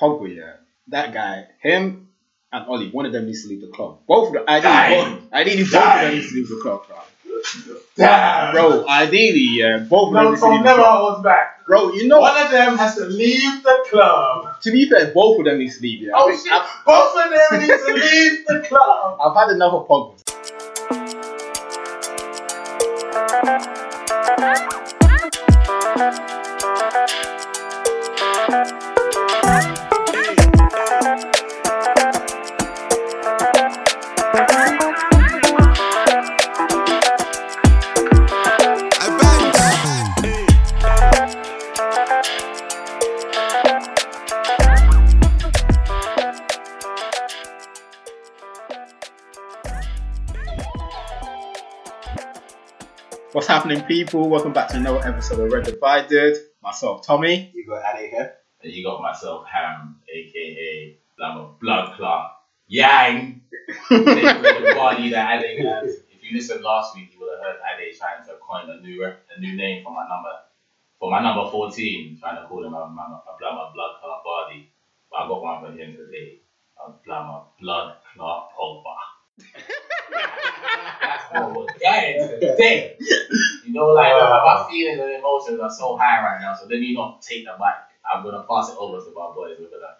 Pogba, yeah, uh, that guy, him and Ole, one of them needs to leave the club. Both of them, ideally, both, ideally both of them needs to leave the club, bro. Damn. Bro, ideally, yeah, both of them No, needs to leave Tom the never club. holds back. Bro, you know, One of them has to leave the club. to be fair, both of them needs to leave. Yeah, I Oh shit! I've, Both of them need to leave the club. I've had enough of Pogba. What's happening, people? Welcome back to another episode of Red Divided. Myself, Tommy. You got Addy here. And you got myself Ham, aka I'm a blood clot. Yang! Taking away the body that Ade has. If you listened last week, you would have heard Ade trying to coin a new rep, a new name for my number. For my number 14, trying to call him a, a, a, blood, blood clot body. But I got one for him today. A blood, blood clot Pogba. That's what we're getting today. You know, like uh, my feelings and emotions are so high right now. So let me not take the mic. I'm gonna pass it over to my boys. We're gonna.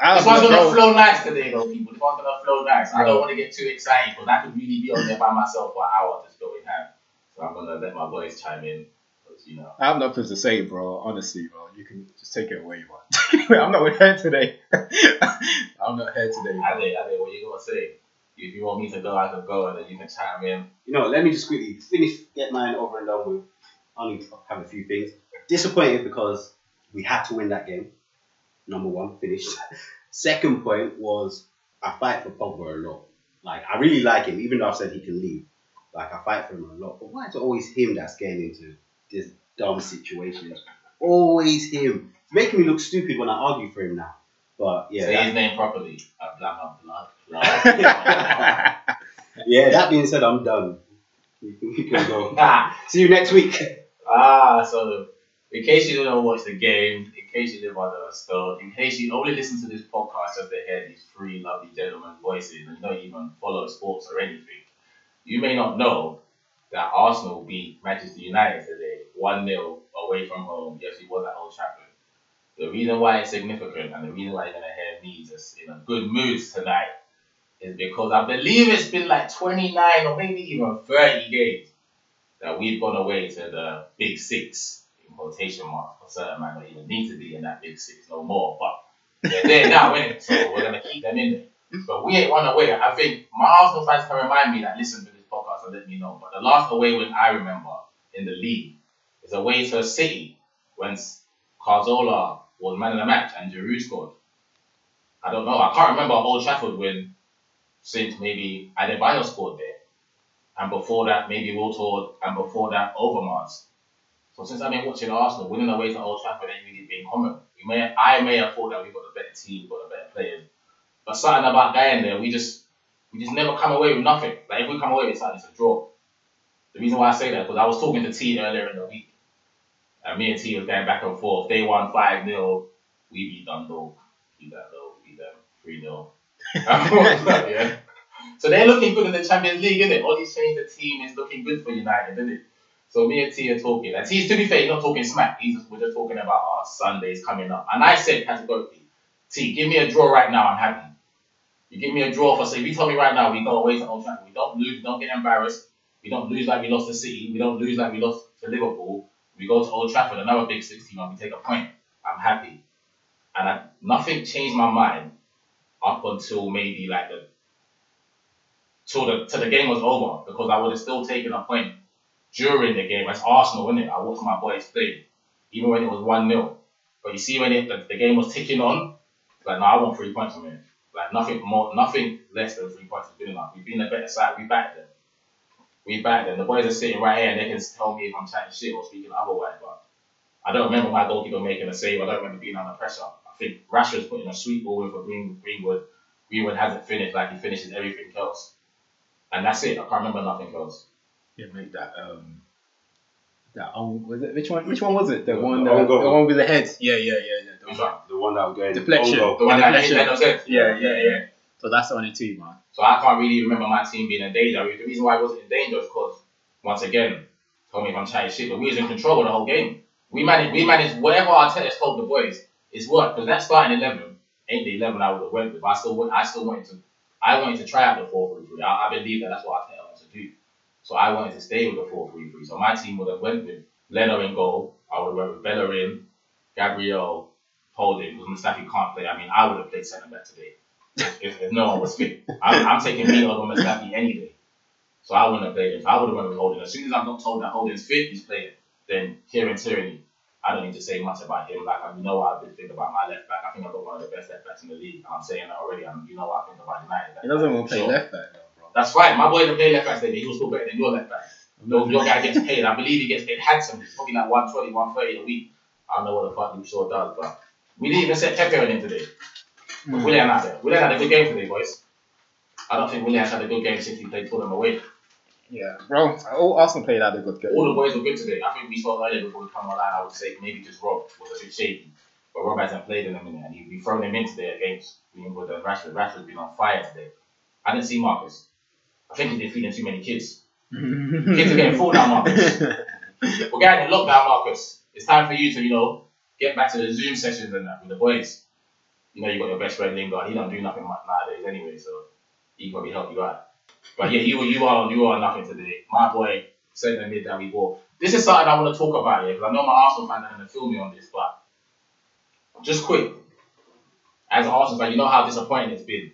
I This one's gonna know. flow nice today, though, people. This one's gonna flow nice. I don't want to get too excited because I could really be on there by myself for an hour just going ham. So I'm gonna let my boys chime in. you know. I have nothing to say, bro. Honestly, bro. You can just take it away, man. I'm not here today. I'm not here today. Ade, Ade, what you gonna say? If you want me to go, I can go, and then you can chime in. You know, let me just quickly finish, get mine over and done with. I only have a few things. Disappointed because we had to win that game. Number one, finished. Second point was I fight for Pogba a lot. Like I really like him, even though I've said he can leave. Like I fight for him a lot. But why is it always him that's getting into this dumb situations? Always him. It's making me look stupid when I argue for him now. But yeah, say that- his name properly. I blame my blood. blood. yeah. That being said, I'm done. You can, go. Ah, See you next week. Ah, so in case you don't watch the game, in case you live under a stone, in case you only listen to this podcast just to hear these three lovely gentlemen voices and don't even follow sports or anything, you may not know that Arsenal beat Manchester United today 1 0 away from home. Yes, it was at Old Trafford. The reason why it's significant and the reason why you're to hear me just in a good mood tonight is because I believe it's been like 29 or maybe even 30 games that we've gone away to the big six in quotation marks for certain man don't even need to be in that big six no more. But they're there now? So we're gonna keep them in there. But we ain't run away. I think my Arsenal fans can remind me that listen to this podcast and let me know. But the last away win I remember in the league is away to City when Cazorla was man of the match and Giroud scored. I don't know. I can't remember Old Trafford win since maybe Adebayor scored there and before that maybe Wiltord, and before that Overmars. So since I've been watching Arsenal, winning away to Old Trafford ain't really been common. We may, I may have thought that we've got a better team, got a better players, but something about going there, we just we just never come away with nothing. Like if we come away with something, it's a draw. The reason why I say that because I was talking to T earlier in the week, and me and T was going back and forth. They won five 0 we beat Dundalk, beat low, beat them three 0 yeah. So they're looking good in the Champions League, isn't it? All these change the team is looking good for United, isn't it? So me and T are talking. And T, to be fair, he's not talking smack. He's just, we're just talking about our Sundays coming up. And I said categorically, T, give me a draw right now. I'm happy. You give me a draw for say, if you tell me right now we go away to Old Trafford, we don't lose, we don't get embarrassed, we don't lose like we lost to City, we don't lose like we lost to Liverpool. We go to Old Trafford, another big six team, and we take a point. I'm happy. And I, nothing changed my mind up until maybe like the till the till the game was over because I would have still taken a point during the game. As Arsenal, innit? I watched my boys play, even when it was one 0 But you see, when it, the, the game was ticking on, like no, I want three points from it. Like nothing more, nothing less than three points is good enough. We've been a better side. We backed them. We backed them. The boys are sitting right here and they can tell me if I'm chatting shit or speaking otherwise. But I don't remember my goalkeeper making a save. I don't remember being under pressure. I think Rashford's putting a sweet ball in for Green, Greenwood. Greenwood hasn't finished like he finishes everything else. And that's it. I can't remember nothing else. Yeah, mate, that um, that um, was it? Which one? Which one was it? The The one, own the, the one with the head. Yeah, yeah, yeah, yeah. The Which one? The one that was going Deflection. The one Yeah, that deflection. Yeah, yeah, yeah. So that's the only two, man. So I can't really remember my team being in danger. The reason why I wasn't in danger is because, once again, tell me if I'm chatting shit, but we was in control of the whole game. We managed, we managed whatever Arteta's told the boys is work. Because that starting eleven ain't the eleven I would have went with. I still, I still wanted to, I wanted to try out the four three three. I, I believe that that's what Arteta wants to do. So I wanted to stay with the four three three. So my team would have went with Leno in goal. I would have went with Bellerin, Gabriel, Holding, because Mustafi can't play. I mean, I would have played centre back today if, if no one was fit. I'm, I'm taking me over Mustafi any day. So I wouldn't have played him. So I would have went with Holding. As soon as I'm not told that Holding's fit, he's playing. Then Kieran Tierney, I don't need to say much about him. Like I know what I've been thinking about my left back. I think I've got one of the best left backs in the league. I'm saying that already. And you know what I think about United. He doesn't even play So, left back, though, bro. That's fine. My boy didn't play left back today. He was still better than your left back. Your, your guy gets paid. I believe he gets paid handsomely. Probably like 120, 130 a week. I don't know what the fuck he sure does, but we didn't even set Pepe on him today. But Mm. Willian had it. Willian had a good game today, boys. I don't think Willian's had a good game since he played Fulham away. Yeah, bro. All Arsenal played out a good game. All the boys were good today. I think we spoke earlier before we come online. I would say maybe just Rob was a bit shaky, but Rob hasn't played in a minute, and we thrown him in today against with the Rashford. Rashford's been on fire today. I didn't see Marcus. I think he's been feeding too many kids. Kids are getting full now, Marcus. We're getting in lockdown, Marcus. It's time for you to, you know, get back to the Zoom sessions and that with the boys. You know, you got your best friend Lingard. He don't do nothing much nowadays anyway, so he probably help you out. But yeah, you you are you are nothing today. My boy, centre mid that we bought. This is something I want to talk about here because I know my Arsenal fans are to feel me on this, but just quick. As an Arsenal fan, you know how disappointing it's been.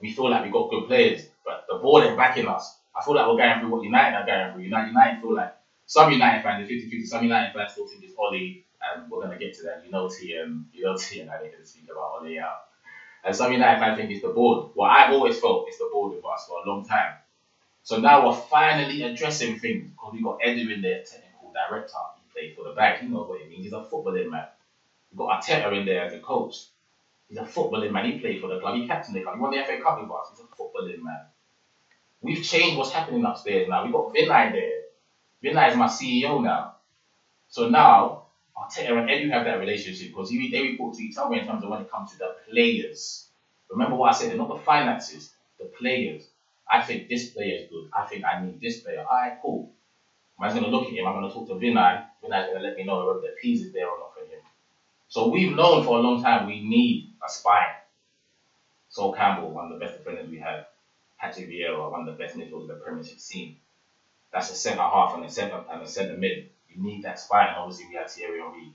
We feel like we got good players, but the board ain't backing us. I feel like we're going through what United are going through. United, United feel like some United fans, 50 50, some United fans still think it's Ole, and we're going to get to that. You know, T and you know, T and I to speak about Ole out. And some United fans think is the board. Well, I've always felt it's the board with us for a long time. So now we're finally addressing things because we got Edu in there, technical director. He played for the back. You know what it means. He's a footballing man. We got Arteta in there as a coach. He's a footballing man. He played for the club. He captained the club. He won the FA Cup with us. He's a footballing man. We've changed what's happening upstairs now. We've got Vinai there. Vinai is my CEO now. So now, Arteta and Edu have that relationship because he, they report to each other in terms of when it comes to the players. Remember what I said, they're not the finances, the players. I think this player is good. I think I need this player. Alright, cool. Man's gonna look at him. I'm gonna talk to Vinai. Vinai's gonna let me know whether the piece is there or not for him. So we've known for a long time we need a spine. Sol Campbell, one of the best defenders we have. Patrick Vieira, one of the best midfielders the Premiership seen. That's a centre half and a centre and a centre mid. You need that spine. And obviously we have Thierry Henry.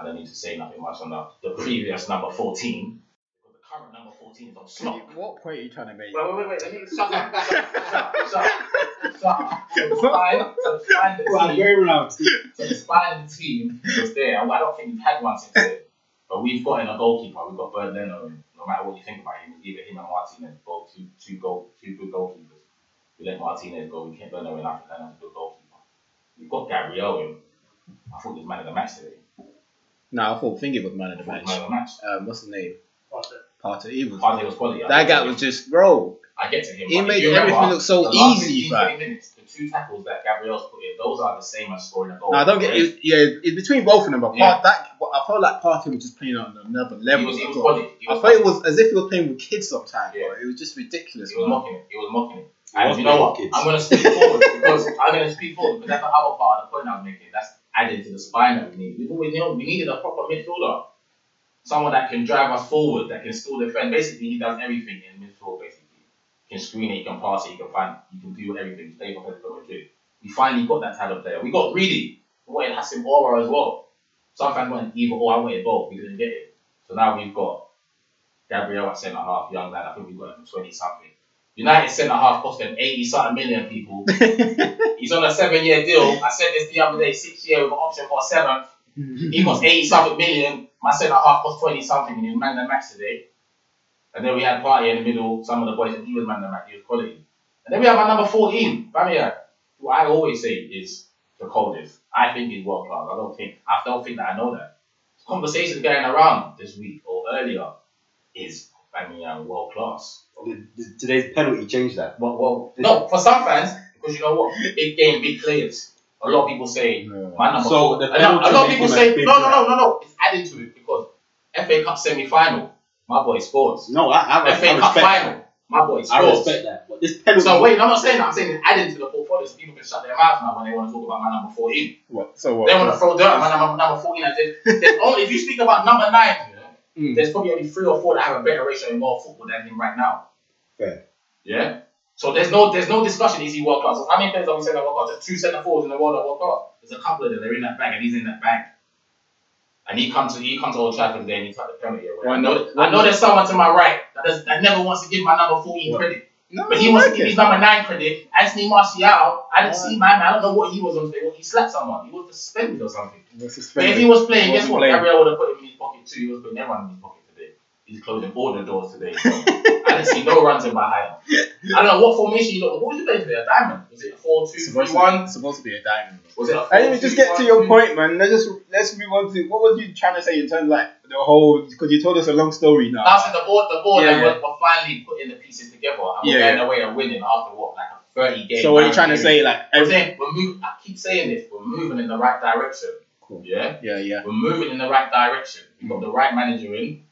I don't need to say nothing much on that. The previous number 14. The current number 14 is on slot. What point are you trying to make? Wait, wait, wait, wait. Let me shut up. Shut up. Shut up. Shut up. So the spine, so the spine, the team, going round. so the spine of the team was there. I don't think we've had one since then. But we've got in a goalkeeper. We've got Bernd Leno. in. No matter what you think about him, either him and Martinez, both two, two goal, two good goalkeepers. We let Martinez go. We kept Leno in. I think Leno's a good goalkeeper. We've got Gabriel in. I thought he was man of the match today. No, I thought Thingy was man of the match. man of the match. Um, what's the name? Partey. He was. Partey was quality. I That guy was just, bro. I get to him. He but made you everything look so the last easy, 15, fam. 20 minutes, the two tackles that Gabriel's put in, those are the same as scoring a goal. No, I don't get it. Yeah, it's between both of them. But Yeah. part that, I felt like Partey was just playing on another He level. was, he I was thought- I was thought it was as if he was playing with kids sometimes, Yeah. bro. It was just ridiculous. He was man. mocking it. He was mocking it. And you know what? kids. I'm going to speak forward because I'm going to speak forward because that's the other part of the point I was making. That's added to the spine that we need. We've always known we needed a proper midfielder. Someone that can drive us forward, that can still defend. Basically, he does everything in midfield, basically. He can screen it, he can pass it, he can find, he can do everything. Play for Atletico Madrid. We finally got that type of player. We got greedy. We wanted Houssem Aouar as well. Some fans wanted either or, I wanted both. We didn't get it. So now we've got Gabriel at centre half, young lad. I think we got him for 20 something. United centre half cost them 80 something million people. He's on a seven year deal. I said this the other day, six year with an option for a seventh. He cost 80 something million. My centre half cost 20 something and he was man the match today. And then we had Partey in the middle. Some of the boys said he was man the match. He was quality. And then we have our number 14, Aubameyang, who I always say is the coldest. I think he's world class. I don't think, I don't think that I know that. Conversations going around this week or earlier is Aubameyang uh, world class. Did today's penalty changed that. Well, well, no, for some fans, because you know what, big game, big players. A lot of people say No. my number So four. the a, lot, a lot of people make say him a big no, no, no, no, no. It's added to it because FA Cup semi final, my boy scores. No, I, I, I, FA I Cup final, that. my boy I scores. respect that. But this penalty. So wait, I'm not saying that. I'm saying it's adding to the portfolio so people can shut their mouths now when they want to talk about my number 14. What? So what? They want to throw dirt at my number, number 14 and say, there's only, if you speak about number 9, yeah, Mm. there's probably only three or four that have a better ratio in world football than him right now. Fair. Yeah? So there's no there's no discussion is he world class. How many players are we saying are world class? There's two centre forwards in the world that are world class. There's a couple of them, they're in that bag and he's in that bag. And he comes to he comes to Old Trafford today and he cut the penalty away. Why I know. I know there's someone to my right that, does, that never wants to give my number 14 What? credit. No, But he wants to okay. give his number 9 credit. Anthony Martial, I didn't Why? see man, I don't know what he was on today. Well, he slapped someone. He was suspended or something. We're But if he was playing, He guess what? playing. Gabriel would have put him in his pocket too. He was putting everyone in his pocket today. He's closing all the doors today. So I didn't see no runs in behind. I don't know what formation you look. What was you playing today? A diamond? Was it a four two It's three supposed, one? to, supposed to be a diamond. Was it a four, Anyway, just two, get to your two? point, man. Let's just let's move on to what was you trying to say in terms of like the whole because you told us a long story now. Last the board, the board, Yeah, and yeah. we're, we're finally putting the pieces together. And we're Yeah, getting yeah. away of winning after what, like a thirty game. so what are you man trying to say? Like I'm every, saying we're moving. I keep saying this. We're moving in the right direction. Cool. Yeah. yeah, yeah. We're moving in the right direction. We've got the right manager in.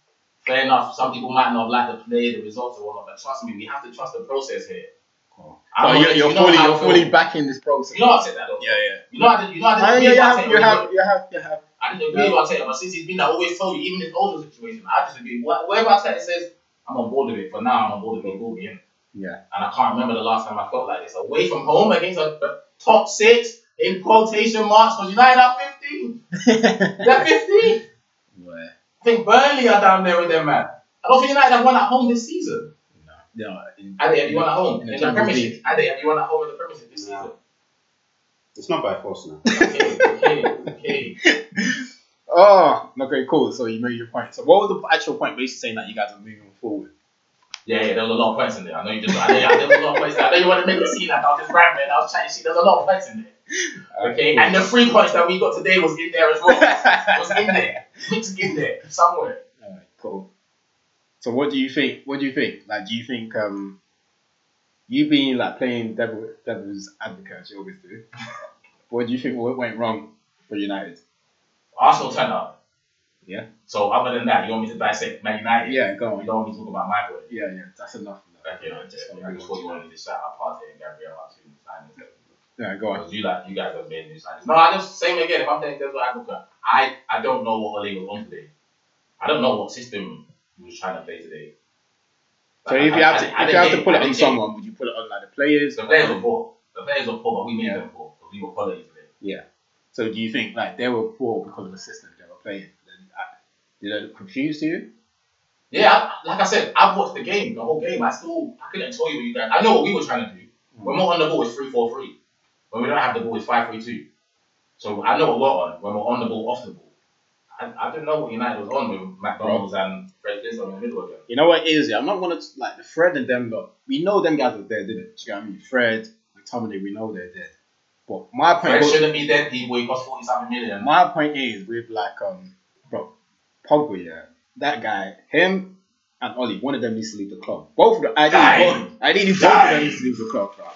Fair enough, some people might not like the play, the results, or whatnot, but trust me, we have to trust the process here. Cool. I'm So not- you're, you're you fully you're fully backing this process. You know I said that though. Yeah, yeah. You know I did. You know I agree you have, you he have, you have, you have. I didn't agree with Arteta, but since he's been there, I always told you, even in older situation, I disagree. Wha- Whatever Arteta says, I'm on board with it. For now, I'm on board with it. It will be in. Yeah. And I can't remember the last time I felt like this. Away from home against a, a top six in quotation marks because United are 15. They're 15. Where? I think Burnley are down there with them, man. I don't think United have won at home this season. No, in, Are they? Have you won at home In in the the, Premiership? League. Are they? Have you won at home in the Premiership this No. season? It's not by force now. Okay, okay, okay. Oh, okay, cool. So you made your point. So what was the actual point? Basically saying that you guys are moving forward. Yeah, yeah, there was a lot of points in there. I know you just, I know, yeah, there was a lot of points there. I know you want to make it seem like I was just rambling, I was chatting shit. There's a lot of points in there. Okay, and the three points that we got today was in there as well. was in there, mixed in there somewhere. Cool. So what do you think? What do you think? Like, do you think um, you being like playing devil, devil's advocate as you always do? what do you think what went wrong for United? Arsenal turned up. Yeah. So other than that, you want me to dissect Man United? Yeah, go You on. don't want me to talk about my boy. Yeah, yeah, that's enough. Okay, no, just just go I right just thought on. you wanted to shout out Partey and Gabriel out two new signings. Yeah, go on. You like you guys have made signings. No, I just same again. If I'm playing Devil Advocate, I I don't know what Ole was on today. I don't know what system he was trying to play today. So if I- you I- have to, I- I if you have to put get- it on someone, would you put it on like the players? The players were poor. The players were poor, but we made Yeah. them poor because we were quality today. Yeah. So do you think like they were poor because of the system they were playing? Uh, did it confuse you? Yeah, like I said, I've watched the game, the whole game. I still I couldn't tell you what you guys. I know what we were trying to do. When hmm. we're more on the ball, it's three four three. When we don't have the ball, it's five three two. So I know what we're on. When we're on the ball, off the ball. I, I didn't know what United was on with McDonald's and Fred Flintstone in the middle again. You know what it is? Yeah, I'm not gonna like Fred and them lot. We know them guys are dead, didn't it? Do you know what I mean? Fred, McTominay, we know they're dead. But my point, Fred shouldn't be dead. He cost 47 million. my point is with like um, bro, Pogba, yeah, that guy, him and Ole, one of them needs to leave the club. Both of them, I Dying. both, ideally both of them needs to leave the club, bro.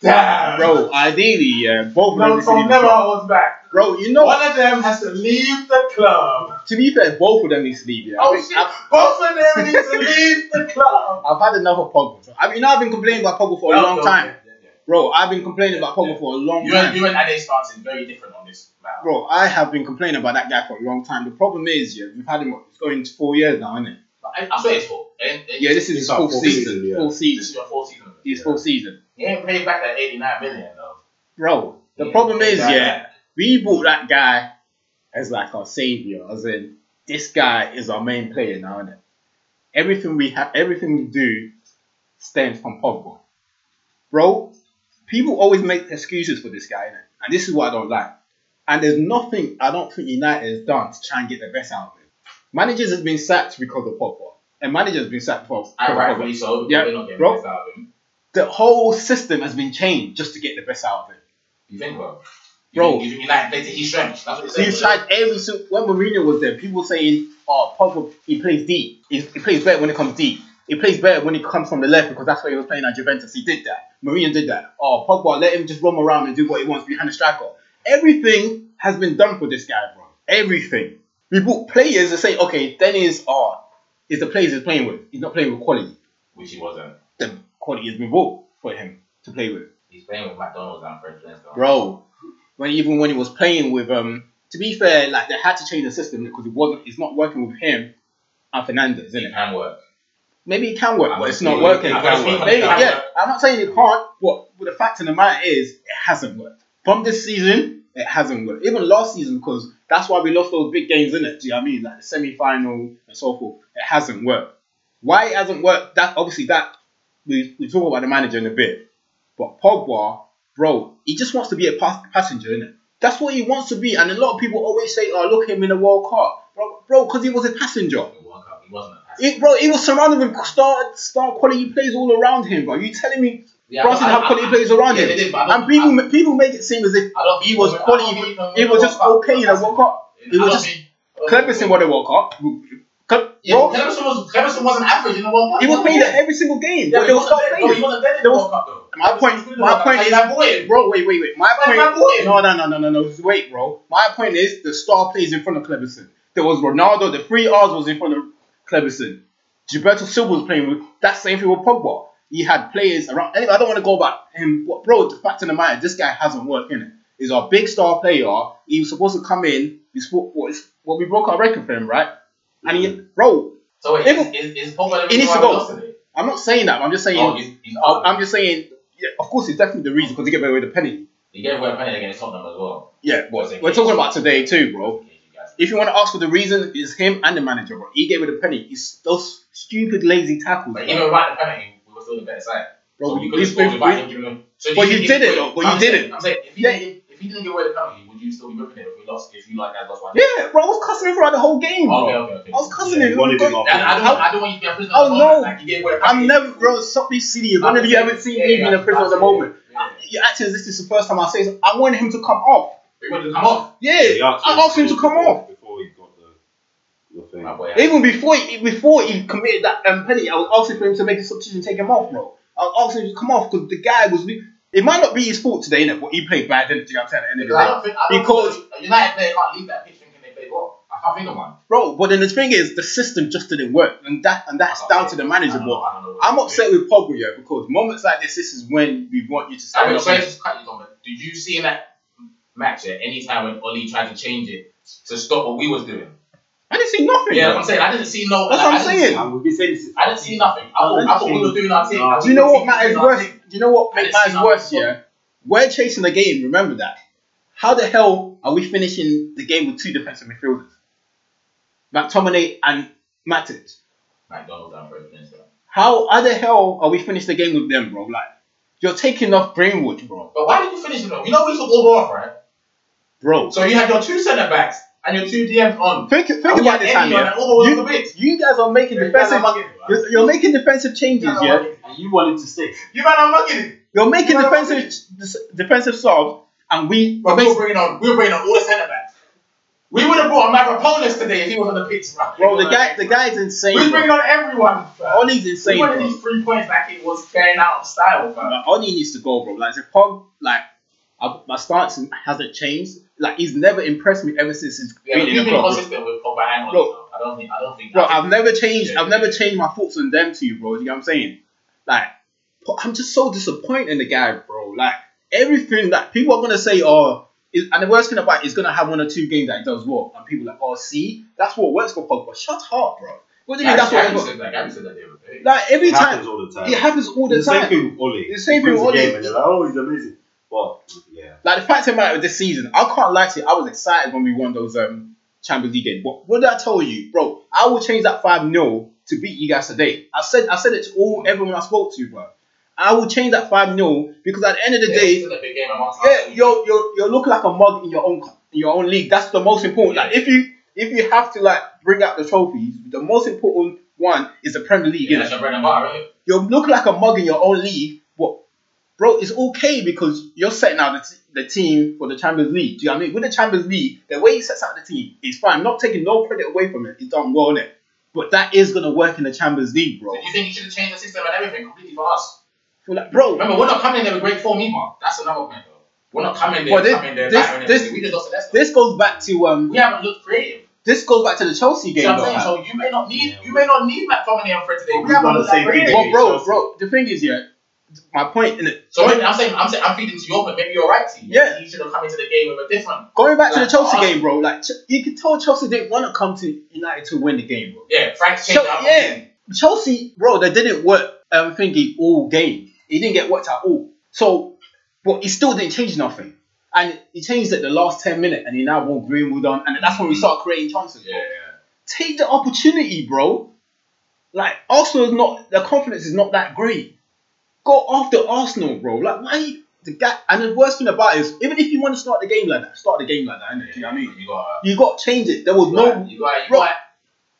Damn. Bro, ideally, yeah, both of them No, to leave from never club. holds back. Bro, you know, One of them has to leave the club. to be fair, both of them needs to leave. Yeah, Oh shit! I've, Both of them need to leave the club. I've had enough of Pogba. bro. I mean, you know, I've been complaining about Pogba for a long no, time, Yeah, yeah. bro. I've been complaining about Pogba Yeah. for a long You time. and you and Ade stance is very different on this matter. Bro, I have been complaining about that guy for a long time. The problem is, yeah, we've had him it's going to four years now, isn't it? I, I swear it's full. And, and Yeah, this is It's his our full full season. season, yeah. Full this is your fourth season. His full season. He ain't paid back that eighty nine million though. Bro, the He problem is, yeah, we bought that guy as like our savior, as in this guy is our main player now, isn't it? Everything we have, everything we do, stems from Pogba. Bro, people always make excuses for this guy, innit? and this is what I don't like. And there's nothing I don't think United has done to try and get the best out of him. Managers have been sacked because of Pogba, and managers have been sacked for of rightfully so. Yeah, we're not getting bro. The best out of him. The whole system has been changed just to get the best out of him. You think, bro? You Bro. think, you think United play to his strengths? That's what you're saying. He's tried every single. When Mourinho was there, people saying, "Oh, Pogba, he plays deep. He, he plays better when it comes deep. He plays better when he comes from the left because that's why he was playing at Juventus. He did that. Mourinho did that. Oh, Pogba, let him just roam around and do what he wants behind the striker. Everything has been done for this guy, bro. Everything. We bought players to say, okay, Dennis oh, is the players he's playing with. He's not playing with quality. which he wasn't. The quality has been bought for him to play with. He's playing with McDonald's and French Flintstone. Bro, when even when he was playing with um to be fair, like they had to change the system because it wasn't it's not working with him and Fernandes, isn't it it? can work. Maybe it can work, I'm but it's not working. I'm just Maybe, it yeah, work. I'm not saying it can't, but, but the fact of the matter is it hasn't worked. From this season, it hasn't worked. Even last season, because that's why we lost those big games, in it. Do you know what I mean? Like the semi final and so forth. It hasn't worked. Why it hasn't worked, that obviously that we, we talk about the manager in a bit. But Pogba, bro, he just wants to be a pas- passenger, innit? That's what he wants to be. And a lot of people always say, oh, look at him in the World Cup. Bro, bro, because he was a passenger. Cup, he wasn't a passenger. He, bro, he was surrounded with star, star quality players all around him, bro. You telling me Yeah, didn't have I- quality I- players around yeah, him? they did, I and people, ma- people make it seem as if he was I quality. he was just okay in the World Cup. It was just Kleberson won the World Cup. Bro, Kleberson was Kleberson wasn't average in the World Cup. he was playing at every single game. Yeah, but but he wasn't there. No, oh, he wasn't there in the World Cup though. My point, my point is, bro, wait, wait, wait. My point, no, no, no, no, no, no. Wait, bro. My point is the star players in front of Kleberson. There was Ronaldo. The three R's was in front of Kleberson. Gilberto Silva was playing with that same thing with Pogba. He had players around. Anyway, I don't want to go about him, but bro. The fact of the matter, this guy hasn't worked in it. He's our big star player. He was supposed to come in. Spoke what what we broke our record for him, right? And he, bro, So wait, Even- is, is, is Pogba the He reason needs why to we go. today? I'm not saying that. I'm just saying. Oh, he's, he's I'm just saying. Yeah, of course, it's definitely the reason because he gave away the penny. He gave away a penny against Tottenham as well. Yeah, but we're case? talking about today too, bro. In case you guys- If you want to ask for the reason, it's him and the manager, bro. He gave it a penny. It's those stupid, lazy tackles. But bro. even without the penalty, we were still the better side. Bro, so you could have scored without him giving him. So But do you did it, though, but I'm you saying- didn't. I'm saying if he Yeah. Didn't, if he didn't give away the penalty, would you still be ripping it if we lost? If you like guys lost one? Yeah, bro. I was cussing him throughout the whole game, bro. Okay, okay, okay. I was cussing Yeah, him. you wanted him off. And I don't, I don't want you to be a prisoner. Oh, of the no. Like you gave away. I'm never, bro. Stop being silly. When I'm have you saying- ever seen yeah, me being a yeah, prisoner of the moment? Yeah. You're acting as if this is the first time I say this. I wanted him to come off. We wanted to come off. Yeah, He I asked him to come off. before he got the, the thing. My boy. Even before he, before he committed that um, penalty, I was asking for him to make a substitution take him off, bro. I was asking him to come off because the guy was. It might not be his fault today, innit? But he played bad, didn't he? I'm saying at the end of Because I day. don't think, I don't Because- think a United player can't leave that pitch thinking they played well. I can't think of one. Bro, but then the thing is, the system just didn't work, and that and that's down to the manager. But I'm upset with Pogba, yeah, because moments like this, this is when we want you to I stand mean, up. sorry and- just cut you, Tom, but did you see in that match at any time when Ole tried to change it to stop what we was doing? I didn't see nothing. Yeah, bro. I'm saying I didn't see no. That's like, what I'm I didn't saying. see- And we've been saying this. I didn't see nothing. I thought, I thought we were doing our thing. No. Do you know what matters Doing our worse? thing. Do you know what makes didn't matters worse? nothing. Yeah, we're chasing the game. Remember that. How the hell are we finishing the game with two defensive midfielders, McTominay and Matic? McDonald's and Fred How, how the hell are we finishing the game with them, bro? Like you're taking off Greenwood, bro. But why did you finish it though? You know we took all off, right? Bro, So you had your two centre backs and your two DMs on. think think about this time, yeah. and all was on You, you guys are making You are defensive. mugging. You're, you're making defensive changes, You yeah. And you wanted to stay. You man are mugging it. You're making You defensive defensive subs, and we But we were bringing on, we were bringing on all the centre backs. We would have brought on Mavropanos today if he was on the pitch, bro. bro. The guy, the guy's insane. We bro. bringing on everyone. fam. Ole's We insane, wanted these three points like it was carrying out of style. Like, Ole needs to go, bro. Like, if Pog, like, I, my stance hasn't changed. Like, he's never impressed me ever since he's Yeah, been in the club. Bro. consistent with Pogba and Bro. though. I don't think, I don't think. Bro, I think- I've never changed. I've never changed my thoughts on them to you, bro. You know what I'm saying? Like, I'm just so disappointed in the guy, bro. Like, everything that people are gonna say, oh, is, and the worst thing about it is gonna have one or two games that he does well, and people are like, oh, see, that's what works for Pogba. Shut up, bro. What do you mean? That's what. said that. Gabby that day. Like every It time, happens all the time. it happens all the the same time. thing with Ole. The same thing with Ole. game And you're like, oh, he's amazing. But yeah, Like the fact of the matter with this season, I can't lie to you. I was excited when we won those um Champions League games. But what did I tell you, bro? I will change that five 0 to beat you guys today. I said I said it to all everyone I spoke to, bro. I will change that five 0 because at the end of the Yeah, day, it's still a big game amongst yeah, us. you're you're you're looking like a mug in your own in your own league. That's the most important. Like if you if you have to like bring out the trophies, the most important one is the Premier League. Yeah, innit? that's your bread and butter, right? you look like a mug in your own league, but bro, it's okay because you're setting out the, t- the team for the Champions League. Do you know what I mean? With the Champions League, the way he sets out the team is fine. I'm not taking no credit away from it. He's done well in it. But that is gonna work in the Champions League, bro. So you think you should have changed the system and everything completely for us? Like, bro, Remember, we're not coming in there with great form either. That's another point, though. We're not coming there, Well, this- coming there, this- this-. We just lost to Leicester. this goes back to um we haven't looked creative. this goes back to the Chelsea game. what I'm though, saying? So you may not need Yeah, you may not need McTominay and Fred today. We we have run a the same. Well, bro, bro, the thing is, yeah, my point in it. So I'm saying I'm saying I'm feeding to your point. Maybe you're right. Maybe Yeah. you should have come into the game with a different. Going back to the Chelsea game, bro, like you could tell Chelsea didn't want to come to United to win the game, bro. Yeah, Frank changed Chel- up. yeah, Chelsea, bro, they didn't work. Um, thingy all game. He didn't get worked at all. So, but he still didn't change nothing. And he changed it the last ten minutes, and he now won Greenwood on, and that's when we start creating chances. Yeah, Bro. yeah. Take the opportunity, bro. Like Arsenal is not their confidence is not that great. Go after Arsenal, bro. Like why the guy? And the worst thing about it is, even if you want to start the game like that, start the game like that. Innit? Do you know what I mean? You got. You got to change it. There was no. got. You got. You got.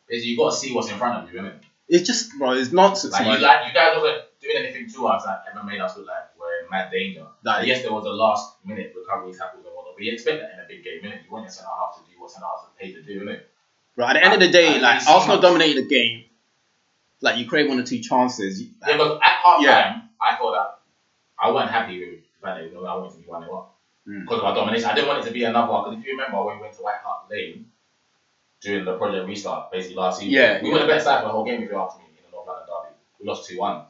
Is you got to see what's in front of you, innit? It's just, bro. It's nonsense, Like man. you, like you guys wasn't doing anything to us that ever made us look like we're in mad danger. Like, yes, there was a last minute recovery tackles and whatnot, but you expect that in a big game, innit? You want your centre half to do what centre half is paid to do, innit? Right, at the end of the day, I- I like Arsenal dominated the game. Like you create one or two chances. Yeah, but at half time, Yeah. I thought that I wasn't happy with the fact that you know, I wanted to be 1 0 up Mm. because of our domination. I didn't want it to be another one because if you remember when we went to White Hart Lane during the project restart, basically last season, Yeah, we yeah. were the best side for the whole game if you ask me in the North London derby. We lost 2 1.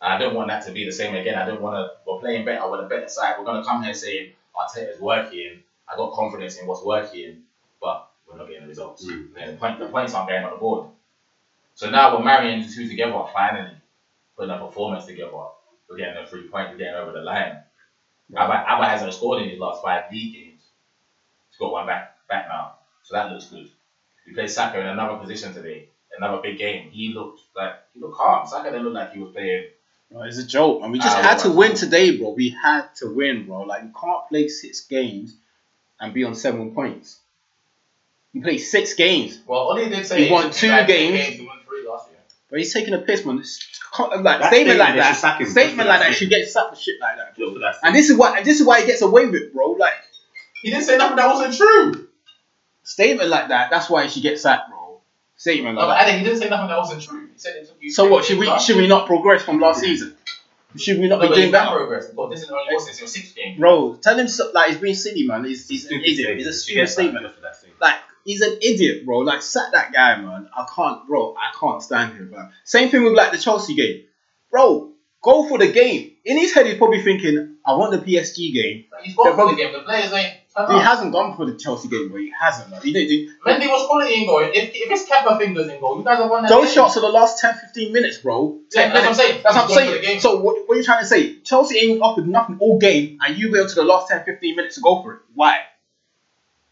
And I don't want that to be the same again. I don't want to. We're playing better. We're the better side. We're gonna come here saying Arteta's working. I got confidence in what's working, but we're not getting the results. Mm. And the, point, the points aren't going on the board. So now we're marrying the two together. Finally, putting a performance together. We're getting a three point. We're getting over the line. Auba, Auba hasn't scored in his last five league games. He's got one back back now, so that looks good. We played Saka in another position today, another big game. He looked like he looked calm. Saka didn't look like he was playing. Bro, it's a joke, and we just Ah, had to win today, bro. We had to win, bro. Like you can't play six games and be on seven points. You play six games, Well, only did say He won two like, games. He won three last year. But he's taking a piss, man. It's- Like That statement like that, should sack him. statement like that that should get sacked for shit like that, bro. for that And this is why, this is why he gets away with it, bro. Like He didn't say nothing that wasn't true. statement like that, that's why he should get sacked, bro. Statement No, like but that. Adam, he didn't say nothing that wasn't true. He said it took you. So what? Should we should we not progress from last season? Should we No, not be but doing he's better? progress. But this is only what's this? Your sixth game. Bro, tell him so, like he's being silly, man. He's, he's an Stupid idiot. He's a stupid statement. for that statement. Like he's an idiot, bro. Like sack that guy, man. I can't, bro. I can't stand him, man. Same thing with like the Chelsea game, bro. Go for the game. In his head, he's probably thinking, "I want the PSG game." He's gone for the game. The players ain't. He up. hasn't gone for the Chelsea game, bro. He hasn't. Man. He didn't do Mendy was quality in goal. If, if it's Kepa fingers in goal, you guys have won that those game. shots for the last 10, 15 minutes, bro. Yeah, that's what I'm saying. That's what I'm He's gone for the saying. So what, what are you trying to say? Chelsea ain't offered nothing all game, and you wait to the last 10, 15 minutes to go for it. Why?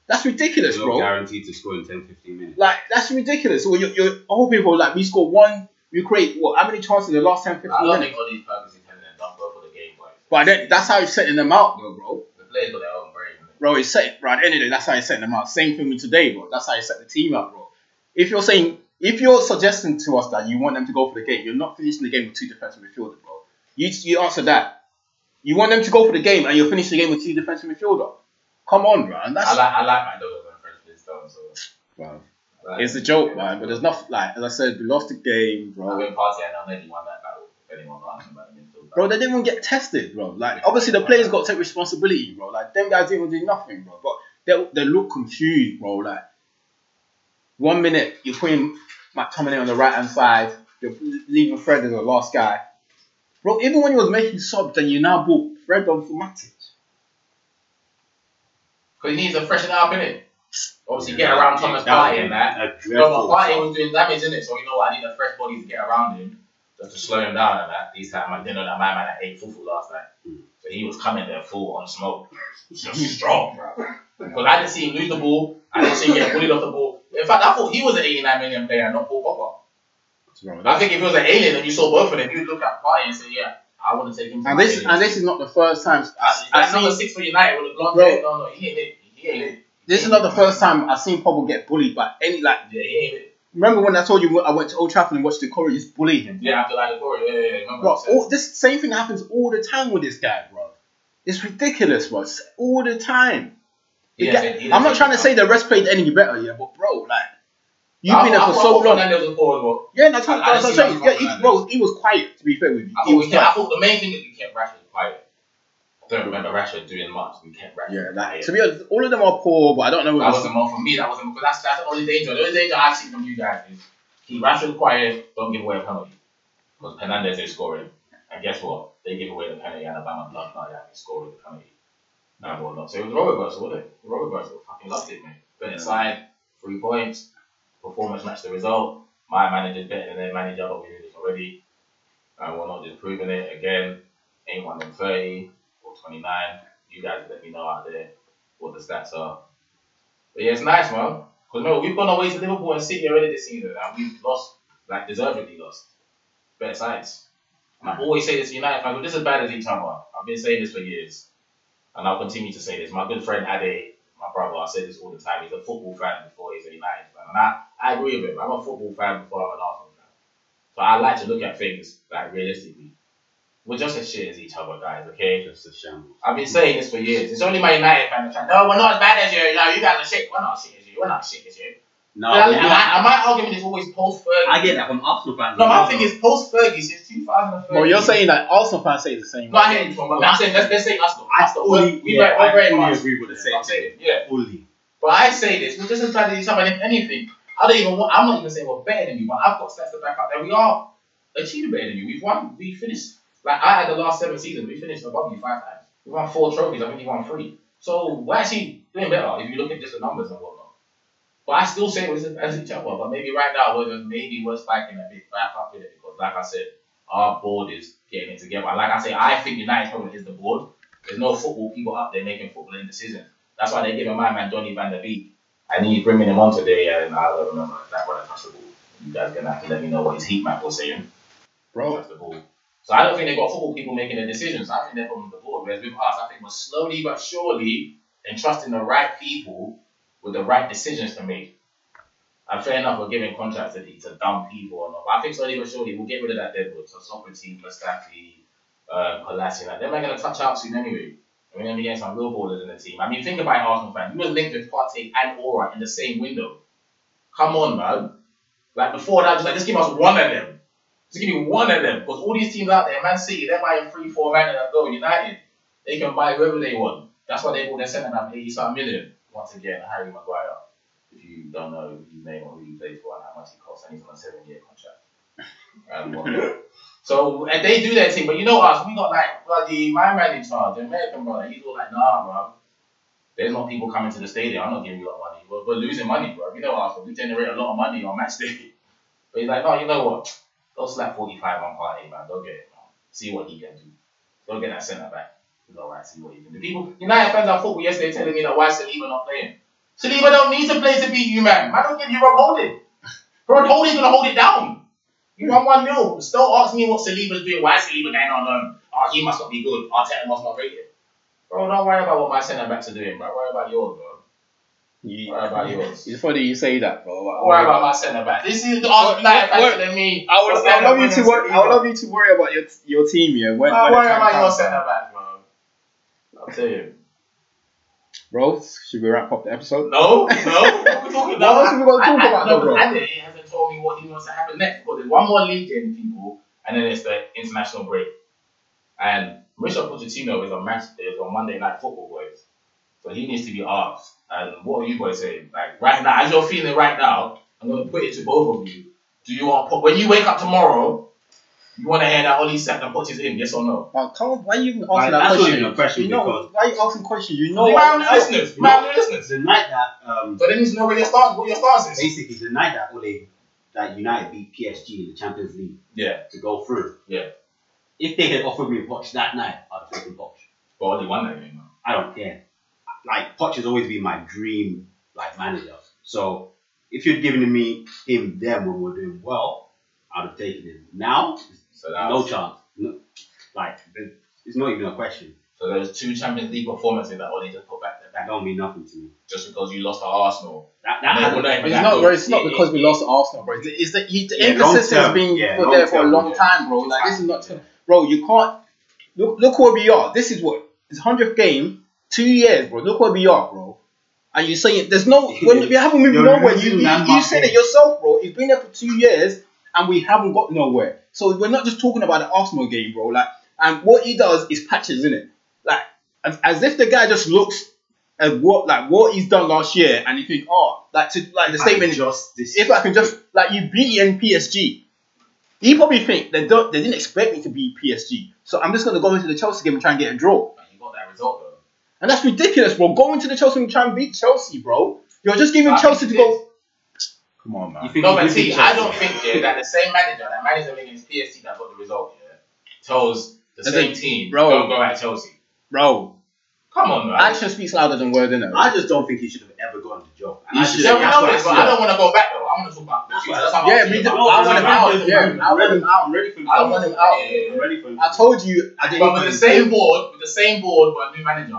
That's ridiculous, bro. guaranteed to score in 10, 15 minutes. Like that's ridiculous. So you're, you're hoping for like we score one, we create what? How many chances in the last 10, 15 I don't minutes? think all these purposes intended and done well for the game, boys. But then, that's how you're setting them out, though, bro. The players got their own brain. innit? Bro, he's setting, bro. At the end of the day, that's how he's setting them out. Same thing with today, bro. That's how he set the team up, bro. If you're saying, if you're suggesting to us that you want them to go for the game, you're not finishing the game with two defensive midfielders, bro. You you answer that. You want them to go for the game, and you're finishing the game with two defensive midfielders. Come on, bro. And that's I like I like my dogs and French Flintstones. So. I like It's a joke, man. But there's nothing like as I said, we lost the game, bro. Been partying and I know won that battle. If anyone answer about the midfield. Bro, they didn't even get tested, bro. Like, obviously, the players got to take responsibility, bro. Like, them guys didn't even do nothing, bro. But they, they look confused, bro. Like, one minute you're putting McTominay on the right hand side, you're leaving Fred as the last guy. Bro, even when you was making subs, then you now brought Fred on for Matic. Because he needs to freshen it up, innit? Obviously, get around Thomas That Partey and that. a No, dreadful but Partey was doing damage, innit? So, you know what? I need a fresh body to get around him just to slow him down and that. This time, I didn't know that my man had ate fufu last night. Hmm. So he was coming there full on smoke. He's just strong, bro. Because I didn't see him lose the ball. I didn't see him get bullied off the ball. In fact, I thought he was an 89 million player, not Paul Pogba. I think if it was an alien and you saw both of them, you'd look at Partey and say, yeah, I want to take him and this and this is not the first time. I, I number six for United with a blonde hair. No, no, he ain't it. He ain't it. this is not the first time I've seen Pogba get bullied by any like. Yeah, he ain't it. Remember when I told you I went to Old Trafford and watched the Corey just bully him? Yeah, after like the Corey. Yeah, yeah, yeah. Remember Bro, what I said? all, this same thing happens all the time with this guy, bro. It's ridiculous, bro. It's all the time. The guy- didn't say- he I'm didn't trying to say the rest played any better, yeah, but bro, like you've been there for so long. Fernandes was poor as well. Yeah, that's what, I- I that's what I'm saying. Yeah, he, bro, he was quiet. To be fair with you, I he thought, was I thought the main thing is we kept Rashford quiet. I don't remember Rashford doing much. We kept Rashford. Yeah, like, to be honest, all of them are poor, but I don't know. That wasn't more for me. That wasn't because that's that's the only danger. The only danger I see from you guys is keep Rashford quiet. Don't give away a penalty because Hernandez is scoring, and guess what? They give away the penalty. Alabama love not yeah, scoring the penalty. And whatnot. So it was a role reversal, wasn't it? The role reversal. Fucking loved it, mate. Better inside, three points. Performance matched the result. My manager's better than their manager, but we knew this already. And we're not just proving it again. Ain't one than 30 or 29. You guys let me know out there what the stats are. But yeah, it's nice, man. Because remember, we've gone away to Liverpool and City already this season, and we've lost, like, deservedly lost. Better sides. And I always say this to United fans, we're just as bad as each other. I've been saying this for years. And I'll continue to say this. My good friend Ade, my brother, I say this all the time, he's a football fan before he's a United fan. And I, I agree with him. I'm a football fan before I'm an Arsenal fan. So I like to look at things, like, realistically. We're just as shit as each other, guys, okay? Just a shambles. I've been saying this for years. It's only my United fans that no, we're not as bad as you. No, you guys are shit. We're not shit as you. We're not shit as you. No, and, we're and. I, and my argument is always post Fergie. I get that from Arsenal fans. No, my well, thing is post Fergie since 2013. Well, you're saying that Arsenal fans say the same. No, I hear you from, but I'm saying let's, let's say us though. I Us though. fully, We're, we yeah, we're very I fully agree with the same I'm yeah. fully. But I say this, we're just as bad as each other. And if anything, I don't even. Want, I'm not even saying we're better than you, but I've got stats to back up that we are achieving better than you. We've won. We finished. Like I had the last seven seasons, we finished above you five times. We won four trophies. I think you won three. So we're actually doing better if you look at just the numbers and whatnot. But I still say we're as each other. But maybe right now we're just maybe we're spiking a bit back up with it because, like I said, our board is getting it together. Like I say, I think United's problem is the board. There's no football people up there making footballing decisions. That's why they give my man Johnny Van Der Beek. And he's bringing him on today, and I don't remember that when I touched the ball. You guys gonna have to let me know what his heat map was saying. Bro, Touch the ball. So I don't think they've got football people making the decisions. I think they're from the board. Whereas with us, I think we're slowly but surely entrusting the right people with the right decisions to make. And fair enough, we're giving contracts to, to dumb people or not. But I think slowly but surely we'll get rid of that deadwood. So Sokratis, Mustafi, um, Kolasinac, they're not going to touch out soon anyway. We're going to be getting some real ballers in the team. I mean, think about it, Arsenal fans. You were linked with Partey and Aouar in the same window. Come on, man. Like before that, just like just give us one of them. Just give me one of them. Because all these teams out there, Man City, they're buying three, four man and go. United, they can buy whoever they want. That's why they bought their centre back 80 something million. Once again, Harry Maguire. If you don't know his name or who he plays for and how much he costs, and he's on a seven year contract. So and they do their thing, but you know us, we got like bloody my man in charge, the American brother, he's all like, nah, bro. There's not people coming to the stadium. I'm not giving you a lot of money. We're, we're losing money, bro. You know us, we generate a lot of money on match day. But he's like, no, you know what? Go slap 45 on Partey, man. Go get it, man. See what he can do. Go get that centre back. He's alright, see what he can do. People, United fans at football yesterday telling me that why Saliba not playing. Saliba don't need to play to beat you, man. Man, don't give you Rob Holding. Rob Holding's gonna hold it down. You won 1 0. Still ask me what Saliba's doing. Why is Saliba going on loan? Oh, he must not be good. Arteta must not rate it. Bro, don't worry about what my centre backs are doing, bro. Worry about yours, bro. you, Worry about yours. it's funny you say that, bro. Don't worry about my centre back. This is the Arsenal United fans what- me. I would, I love you to worry. I would love you to worry about your your team, yeah. When, when worry about your centre back, bro. I'll tell you. Bro, should we wrap up the episode? No, no. What are we talking about? What else are we gonna talk I- I- about, no, though, bro? Ade hasn't told me what he wants to happen next. Because there's one more league game, people, and then it's the international break. And Mauricio Pochettino is on match is on Monday Night Football, boys. So he needs to be asked. And what are you boys saying? Like right now, as you're feeling right now, I'm gonna put it to both of you. Do you want when you wake up tomorrow? You want to hear that Ole sacked and Poch in? Yes or no? Come on, why are you even Why, asking that that's not question? even a question you know, why are you asking questions? You know You what? might have new listeners. You might have new listeners. The night that um, So they need to know where your stance, what your stance is. basically the night that Ole, that United beat PSG in the Champions League Yeah, to go through. Yeah. If they had offered me Poch that night, I'd have taken Poch. but Ole won that game. I don't care. Like Poch has always been my dream like manager. So if you'd given me him then when we are doing well, I'd have taken him. Now, So no chance. No, like it's not even a question. So there's two Champions League performances that Ole just put back That don't mean nothing to me. just because you lost to Arsenal. That, that they hasn't- wouldn't It's that not, good. bro. It's not because we lost to Arsenal, bro. It's, it's the, he, the Yeah, emphasis has been Yeah, for there for a long yeah. time, bro. Like this is not, bro. You can't look. Look where we are. This is what it's hundredth game, two years, bro. Look where we are, bro. And you're saying there's no when we haven't moved You're nowhere. You, losing you, that you said it yourself, bro. You've been there for two years and we haven't got nowhere. So we're not just talking about the Arsenal game, bro. Like, and what he does is patches in it. Like as, as if the guy just looks at what like what he's done last year, and you think, oh, like to like the statement. just this. If I can just like you beat in PSG, you probably think they don't they didn't expect me to beat PSG, so I'm just gonna go into the Chelsea game and try and get a draw. But you got that result though. And that's ridiculous, bro. Going to the Chelsea and try and beat Chelsea, bro. You're just giving I Chelsea to think go. Come on, You man. think No, but see, I don't think yeah, that the same manager that managed them against PSG that got the result, yeah, tells the As same in, team, bro. don't go at Chelsea. Bro, Come on, man. action speaks louder than words, innit? I just don't think he should have ever gone to job. You I should- just yeah, that's what I see. I don't want to go back though. I want to talk about the future. That's what I'm Yeah, asking we you do- about. I want him out. I'm Yeah, ready I want him out. I'm ready for him. I want him out. I'm ready for him. I told you. I didn't. But with the same board, with the same board, but a new manager,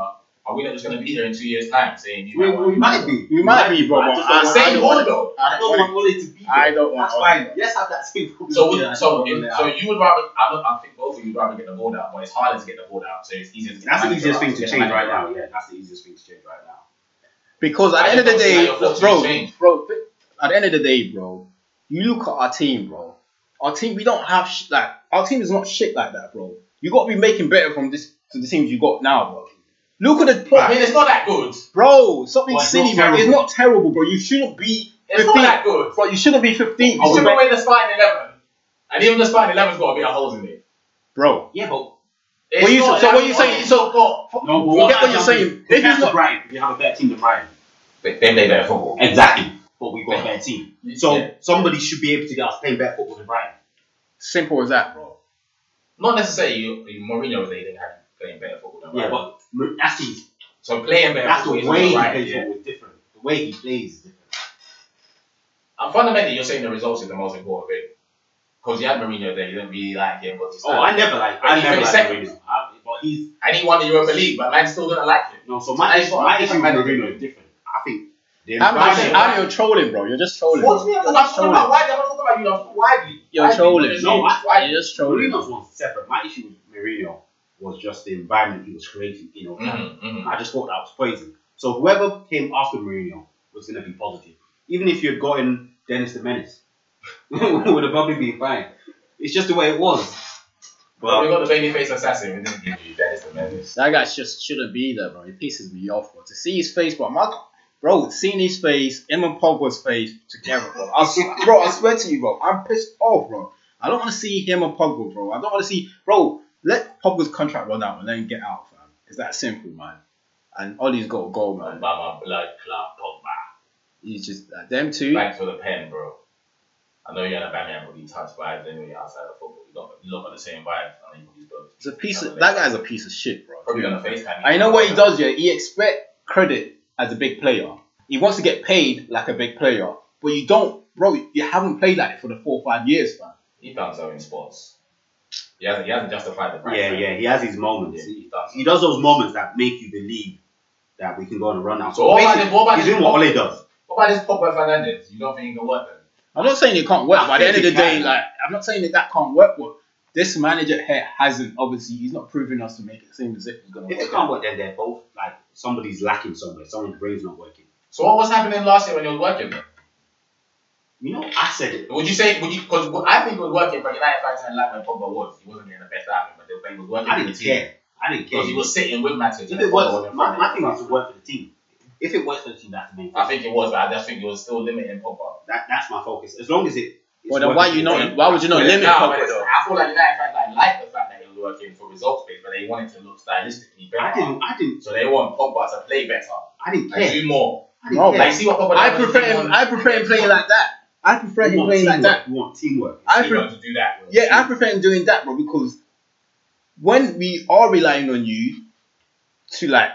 are we not just going to be here in two years' time saying you We, might we might be. We might be, but just I- don't The I same don't board want- though. I don't want Ole to be there. I don't want That's fine. Let's have that same problem. So, Yeah, so, don't want in, Ole so you would rather? I, don't, I think both of you would rather get the board out, but it's harder to get the board out. So it's easier. To get That's the easiest thing to change right now. Yeah, that's the easiest thing to change right now. Because at I the end of the just don't see day, how your thoughts bro, bro, at the end of the day, bro, you look at our team, bro. Our team, we don't have sh- like our team is not shit like that, bro. You got to be making better from this to the teams you got now, bro. Look at the I mean, it's not that good. bro. Something Well, it's silly, not bro. It's not terrible, bro. You shouldn't be It's 15. not that good. Bro, you shouldn't be 15. You bro. strip away the starting eleven, and even the starting eleven's got a bit of holes in it. bro. Yeah, but It's What you- not so that what you good. saying- so- not got- no. But forget what you're saying. If If he's not, Brighton, we have a better team than Brighton. They, they play better football. Exactly. But we got a better team. So Yeah. somebody should be able to get us playing better football than Brighton. simple as that, bro. Not necessarily you, you Mourinho was there, he didn't have playing better football than Yeah, but that's his. so playing better That's the way he right. plays Yeah. football is different. The way he plays is different. And fundamentally, you're saying the results is the most important thing. Because you had Mourinho there, you didn't really like him, but Oh, I never like. But I never finished like. Mourinho. I- But he's and he won the Europa League, but man still didn't like him. no. So my That's issue, my issue with. Mourinho is different. I think. I'm, environment- just, I'm your trolling, bro. You're just trolling. What's me? I'm not just talking about trolling. widely, I'm not talking about you, I'm talking widely. You're trolling. No, I- widely. You're just trolling. Mourinho's one's separate. My issue with Mourinho was just the environment he was creating in Old Trafford. Mhm, mhm. I just thought that was crazy. So whoever came after Mourinho was going to be positive. Even if you had gotten Dennis the Menace, would have probably been fine. It's just the way it was. But we got the babyface assassin, we didn't give you Dennis the Menace. That guy just shouldn't be there, bro. He pisses me off, bro. To see his face, bro. My, bro, seeing his face, him and Pogba's face together, bro. I, s- bro, I swear to you, bro. I'm pissed off, bro. I don't want to see him and Pogba, bro. I don't want to see, bro. Let Pogba's contract run out and then get out, fam. It's that simple, man. And Ollie's got a goal, By man. my blood clot Pogba. He's just uh, them two. Thanks for the pen, bro. I know you're in a Batman, but you touch vibes anyway outside of football. We got you look at the same vibes. I you both. It's a piece of that guy's a piece of shit, bro. Probably gonna FaceTime. I know what he does, yeah. He expect credit as a big player. He wants to get paid like a big player, but you don't, bro. You haven't played like it for the four or five years, man. He done so in sports. He hasn't, he hasn't justified the price. yeah, tag. yeah, he has his moments. Yeah, he's done so. He does those moments that make you believe that we can go on a run now. So what about this- what about he's this- doing what Ole does. What about this Pogba Fernandes? You don't think he can work then? I'm not saying it can't work, I but at the end of the think day, can. like I'm not saying that that can't work. But this manager here hasn't obviously he's not proving us to make it seem as if he's gonna If work. it can't work, then they're both like somebody's lacking somewhere. Someone's brain's not working. So what was happening last year when he was working? Then? You know, I said it. Would you say? Would you? Because I think it was working, but United fans didn't like when Pogba was. He wasn't getting the best out of him, but the thing was working. I didn't the team. care. I didn't care. Because he was sitting with Matic. If it works, my, my thing is to work for the team. If it works for the team, that's the main thing. I think it was, but I just think it was still limiting Pogba. That, that's my focus. As long as it. Well, then why you the not? team. Why would you not limit Nah, Pogba though? I feel like United fans like, like the fact that he was working for results based, but they wanted to look stylistically better. I didn't. I didn't. So they want Pogba to play better I didn't and do more. I didn't No, care. Like, see what Pogba I does when prefer him. I prefer him playing like that. I prefer him want playing like that. We want teamwork. I prefer pre- wanted to do that. with Yeah, I prefer him doing that, bro, because when we are relying on you to like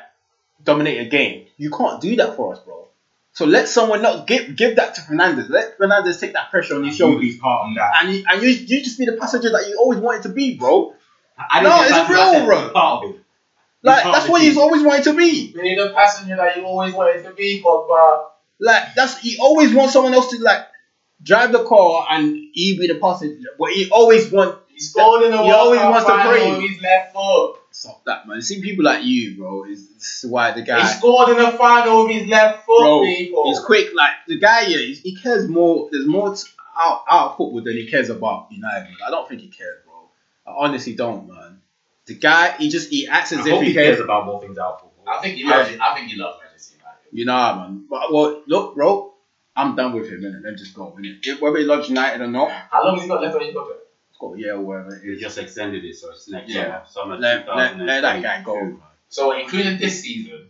dominate a game, you can't do that for us, bro. So let someone else give give that to Fernandes. Let Fernandes take that pressure on his You'll shoulders, be part of that. and you, and you you just be the passenger that you always wanted to be, bro. I No, it's that, real, bro. Part of it. Like that's what he's always wanted to be. You need a passenger that you always wanted to be, but Like that's he always wants someone else to like drive the car and he be the passenger, but he always want He scored in the He always wants to final breathe. with his left foot. stop that, man. See people like you, bro. Is this is why the guy. He scored in the final with his left foot, Bro, people. He's quick, like the guy. Yeah, he, he cares more. There's more t- out out of football than he cares about United. I don't think he cares, bro. I honestly don't, man. The guy, he just he acts I as hope if he he cares cares. about more things out for. I think he loves it. I think he loves Manchester United. You know, man. But well, look, bro, I'm done with him. Innit? Let him just go. Innit? If- Whether he loves United or not, How long has he got left on his contract? it's got a year or whatever it He just extended it, so it's next Yeah. summer. Summer Let- let- let that guy 2022. go. So including this season,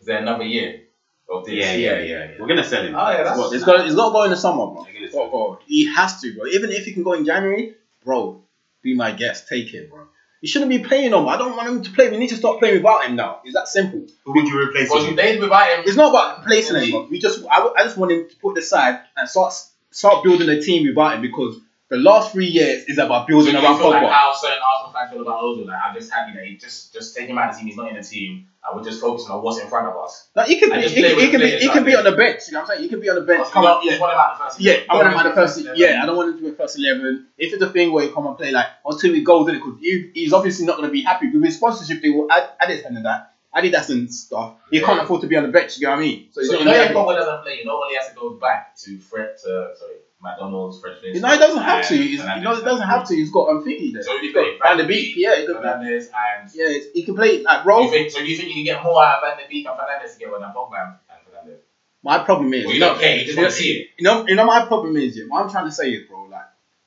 is there another year of this? Yeah, yeah, yeah, yeah. We're gonna sell him. Oh, yeah, that's- Well, it's got it's got to go in the summer, bro. They're gonna It's got to go. He has to, bro. Even if he can go in January, bro, be my guest. Take it, bro. He shouldn't be playing him. I don't want him to play. We need to start playing without him now. It's that simple. Who would you replace Because him you played without him. It's not about replacing him. We just, I, I just want him to put this aside and start start building a team without him because the last three years is about So building you around feel like how certain Arsenal fans feel about Ozil. Like, I'm just happy that he just just take him out of the team. He's not in the team, and we're just focusing on what's in front of us. Like, he can, be, he, can- he can be, he can be on the bench. You know what I'm saying? He can be on the bench. Because Come on, yeah. want him out the first Yeah. I want him Don't at the first. Yeah, I don't want him to be first eleven. If it's a thing where he come and play like until he goes in it, because he, he's obviously not going to be happy with his sponsorship. They will add, add it and that. Adidas and stuff. He Yeah. can't afford to be on the bench. You know what I mean? So So you know if to. Pogba doesn't play, you know he has to go back to Fred to sorry McDonald's, French You know, he doesn't have to. He's, you know, he doesn't have to. He's got um, there. So He's got play Van de Beek. Yeah, he could, Fernandes and yeah, he can play like you bro. think, so you think you can get more out of Van de Beek and Fernandes together than Pogba and and Fernandes? My problem is, Well, you don't care. You just want to see it. You know, you know, my problem is, yeah, what I'm trying to say is, bro, like,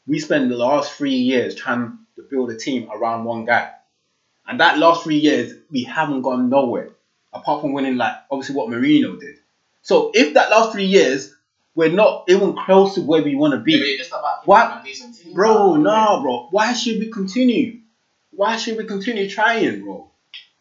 we spend the last three years trying to build a team around one guy. And that last three years, we haven't gone nowhere. Apart from winning, like, obviously what Mourinho did. So if that last three years, we're not even close to where we want to be. Maybe it's just about What? keeping a decent team. Bro, man. nah, bro. Why should we continue? Why should we continue trying, bro?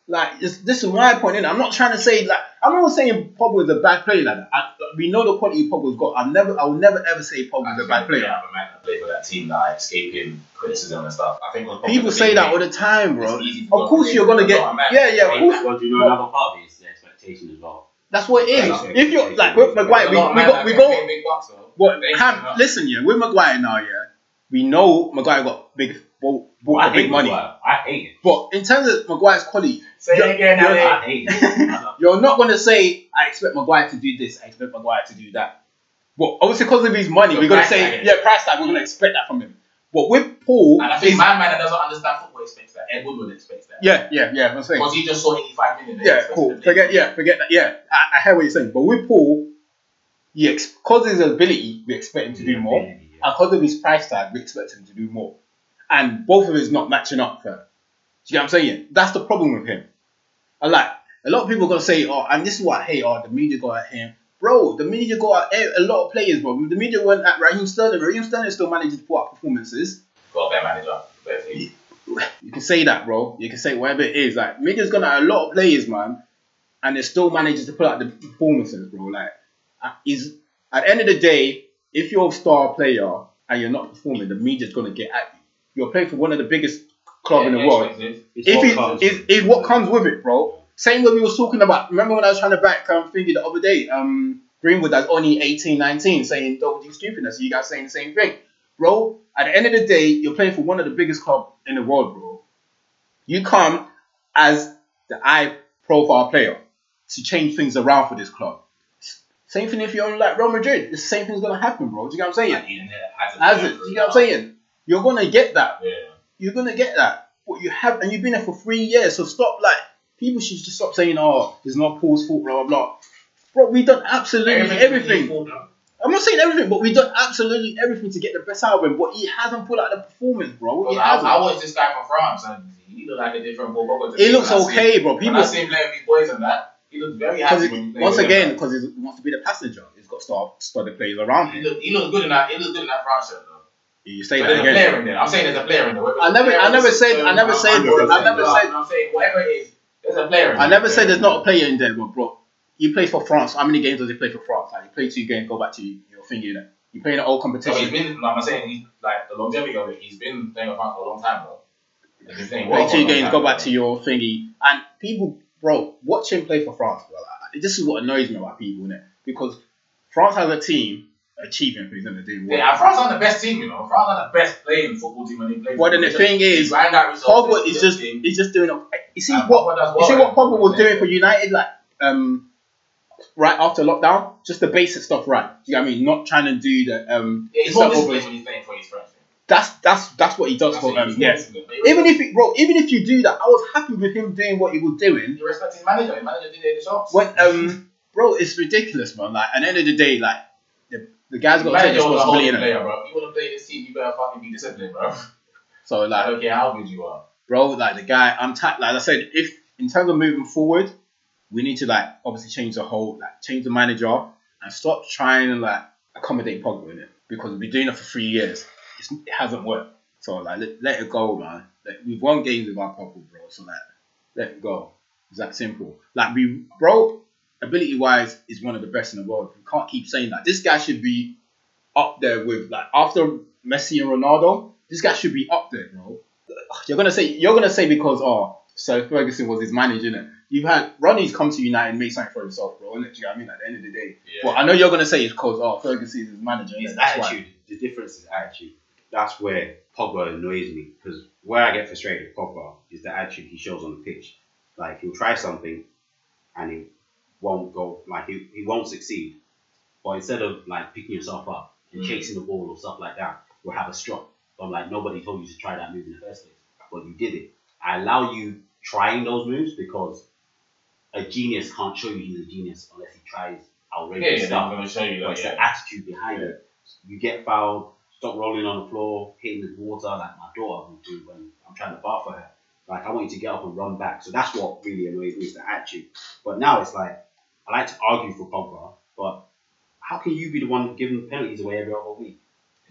Like, it's, this is my point. innit? I'm not trying to say like I'm not saying Pogba is a bad player. Like. I, we know the quality Pogba's got. I never, I will never ever say Pogba's a bad player. have a man that played for that team that are escaping criticism and stuff. I think People say that name, all the time, bro. It's easy to Of course, you're gonna get not a man. yeah, yeah. Of course, well, do you know another part of it is the expectation as well. That's what it is. If you're like with Maguire, we, There's a lot we go, we go. pay big bucks, though. What? Ham, listen, yeah, with Maguire now, yeah, we know Maguire got big, bought, bought big money. Maguire. I hate it. But in terms of Maguire's quality, Say You're- it again, you're- I hate it. You're not gonna say I expect Maguire to do this, I expect Maguire to do that. Well, obviously because of his money, The we're gonna say tag. yeah, price tag. We're gonna expect that from him. But with Paul, And I think is- my man that doesn't understand football expects that. Ed Woodward expects that. yeah, yeah, yeah. I'm saying Because he just saw 85 million. yeah, cool. Forget yeah, forget that. Yeah, I, I hear what you're saying. But with Paul, yeah, because of his ability, we expect him to do more, and because of his price tag, we expect him to do more. And both of us not matching up. Do you get what I'm saying? That's the problem with him. I like a lot of people are gonna say, oh, and this is what I hate. Oh, the media go at him, bro. The media got at a a lot of players, bro. The media went at Raheem Sterling. Raheem Sterling still manages to put up performances. Got a better manager. Better. You can say that, bro. You can say whatever it is. Like media's gonna a lot of players, man, and it still manages to put out the performances, bro. Like, uh, is at the end of the day, if you're a star player and you're not performing, the media's gonna get at you. You're playing for one of the biggest club in the Yeah, world. expensive. If it is is what comes with it, bro. Same way we was talking about. Remember when I was trying to back um thingy the other day, um Greenwood that's only 18, 19, saying don't do stupidness. You guys saying the same thing, bro. At the end of the day, you're playing for one of the biggest club in the world, bro. You come as the high profile player to change things around for this club. Same thing if you're like Real Madrid. The same thing's gonna happen, bro. Do you get what I'm saying? Like, Eden has a As it, do you get what I'm saying? You're gonna get that Yeah. you're gonna get that. But you have, and you've been there for three years. So stop, like, people should just stop saying, "Oh, it's not Paul's fault," blah blah blah. Bro, we've done absolutely Everything's everything. I'm not saying everything, but we've done absolutely everything to get the best out of him. But he hasn't put out the performance, bro. He I, hasn't. I watched this guy from France and he looked like a different to He looks I okay, bro. When I see him playing with boys and that, he looks very happy when once again, because he wants to be the passenger. He's got star studded players around him. he looked good in that. He looked good in that France shirt though. You say But that again. player in there. I'm saying there's a player in there. I never- I never said- I never said- I never said- I'm saying whatever it is, there's a player in I never said there's not a player in there, but bro, he plays for France. How many games does he play for France? Like, you play two games, go back to your thing, you know. You play in an old So competition. he's been. I'm saying he's like the longevity of it. He's been playing for France for a long time, bro. He's playing play two games, go back to your thingy. And people, bro, watch him play for France, bro. Like, this is what annoys me about people, innit? Because France has a team achieving things in the day. Yeah, and France aren't the best team, you know. France aren't the best playing football team when they play. Well, then the thing is, grind out results, Pogba is just he's just doing. A, you see And what you see what Pogba was doing for United, like um, right after lockdown, just the basic stuff, right? Do you know what I mean? Not trying to do the um. Yeah, he's the more disciplined when he's playing for his friends. that's that's that's what he does That's for yeah. doing. Even if it, bro, even if you do that, I was happy with him doing what he was doing. you respect his manager, his manager did the shots. When um, bro, it's ridiculous, man. Like at the end of the day, like the, guy's got to take responsibility. player, bro. If you want to play this team, you better fucking be disciplined, bro. So I like, don't care how good you are. bro, like the guy, I'm ta- like I said, if in terms of moving forward, we need to like obviously change the whole, like change the manager and stop trying to like accommodate Pogba in it because we've been doing it for three years. It's, it hasn't worked. So like, let, let it go, man. Like, we've won games without Pogba, bro. So like, let it go. It's that simple. Like we, bro, ability wise, is one of the best in the world. You can't keep saying that. This guy should be up there with like after Messi and Ronaldo. This guy should be up there, bro. You're gonna say you're gonna say because oh, Sir Ferguson was his manager, innit? You've had Ronnie's come to United and made something for himself, bro. Innit? Do you know what I mean? At the end of the day, Yeah. well, I know you're gonna say it's because oh, Ferguson's his manager. His That's why. attitude, the difference is attitude. That's where Pogba annoys me because where I get frustrated with Pogba is the attitude he shows on the pitch. Like he'll try something and he won't go, like he, he won't succeed. But instead of like picking yourself up and Mm. chasing the ball or stuff like that, we'll have a strop. I'm like, nobody told you to try that move in the first place, but you did it. I allow you trying those moves because a genius can't show you he's a genius unless he tries Yeah, outrageous yeah, stuff. Gonna show you But that. it's Yeah. the attitude behind it. You get fouled, stop rolling on the floor, hitting the water like my daughter would do when I'm trying to bath for her. Like I want you to get up and run back. So that's what really annoys me is the attitude. But now it's like I like to argue for Pogba, but how can you be the one giving penalties away every other week?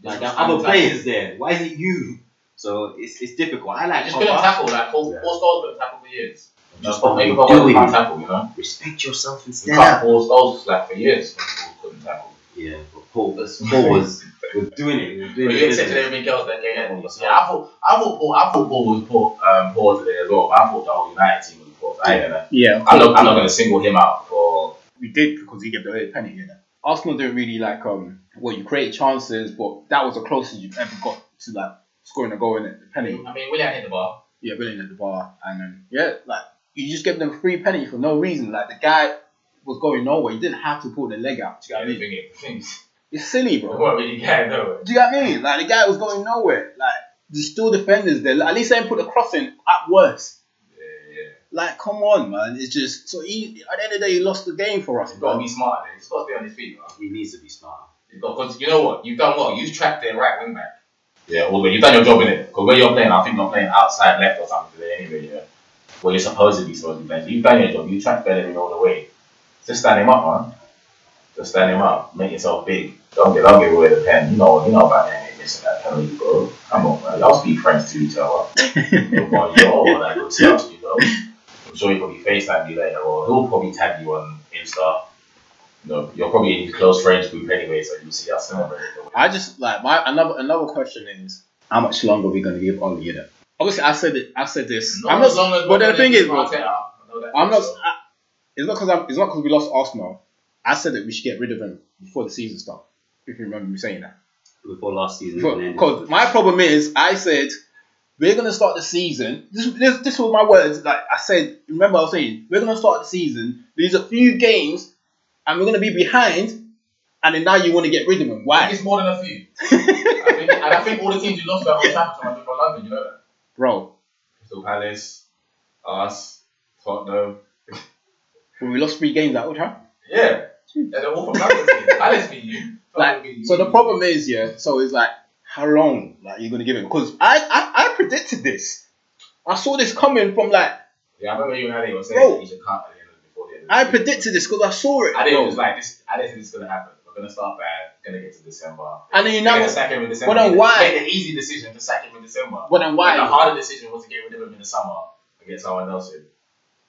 Like there are other players there. Why is it you? So it's, it's difficult. I I like just couldn't tackle. Like Paul, Yeah. Paul Scholes couldn't tackle for years. Just Just maybe you Paul doing. can't tackle. You know, Respect yourself you instead. can't Paul Scholes like for years. Paul couldn't tackle. Yeah, but Paul, Paul was, was doing it. He was doing But it. you accepted everything else that came in. Yeah, I thought, I thought Paul, I thought Paul was poor, um, poor today as well. But I thought the whole United team was poor. I ain't gonna, Yeah, I'm not, I'm not gonna single him out for. we did because he gave the early penalty. You know? Arsenal didn't really like um. Well, you create chances, but that was the closest you've ever got to like scoring a goal in it. The penalty. I mean, Willian hit the bar. yeah, Willian at the bar, and then yeah, like you just give them free penny for no reason. Like the guy was going nowhere. You didn't have to pull the leg out. Do you Yeah, know the what I mean? thing is, the thing is, It's silly, bro. weren't really getting nowhere. Do you know what I mean? Like the guy was going nowhere. Like there's still defenders there. Like, at least they didn't put the crossing at worst. Yeah, yeah. Like come on, man. It's just so he at the end of the day he lost the game for us, He's got to be smart. He's got to be on his feet, bro. He needs to be smart. You've got because you know what? You've done well. You've tracked their right wing back. Yeah, well, but you've done your job in it. Because where you're playing, I think you're playing outside left or something today anyway. Yeah. Well, you're supposedly supposed to be playing. So you've done your job. You've tracked Bellerin all the way. Just stand him up, man. Just stand him up. Make yourself big. Don't get, don't give away the pen. You know, you know about that. Missing that penalty, bro. Come on, man. Y'all speak French to each other. You're you're all like you know. I'm sure he'll probably FaceTime you later, or he'll probably tag you on Insta. No, you're probably in his close friends group anyway, so you'll see us celebrate. I just like my another another question is how much longer are we gonna give Ole in it? Obviously, I said it. I said this. Not I'm as not. long as but the thing is, bro, Arteta, I know that I'm not. so. I, it's not because I'm. It's not because we lost Arsenal. I said that we should get rid of him before the season starts. If you remember me saying that. Before last season. Because my problem is, I said we're gonna start the season. This, this, this was my words. Like I said, remember I was saying we're gonna start the season. There's a few games, and we're gonna be behind, and then now you want to get rid of him. I think Why, it's more than a few. I think, and I think all the teams who lost to Old Trafford are from London, you know that? bro? Crystal Palace, us, Tottenham. When we lost three games at Old Trafford. Yeah. And they're all from London. Palace beat you. Like, so the problem is, yeah. So it's like, how long, like, you're gonna give him? Because I, I, I predicted this. I saw this coming from like, Yeah, I remember you and Ali were saying Bro. that he should cut at the end of before the end of the I season. predicted this because I saw it. I didn't bro. was like this. I didn't think this is gonna happen. We're gonna start bad. Gonna get to December. And then you They're know, gonna sack him in December. But then why? Made the easy decision to sack him in December. but then The why? harder decision was to get rid of him in the summer and get someone else in.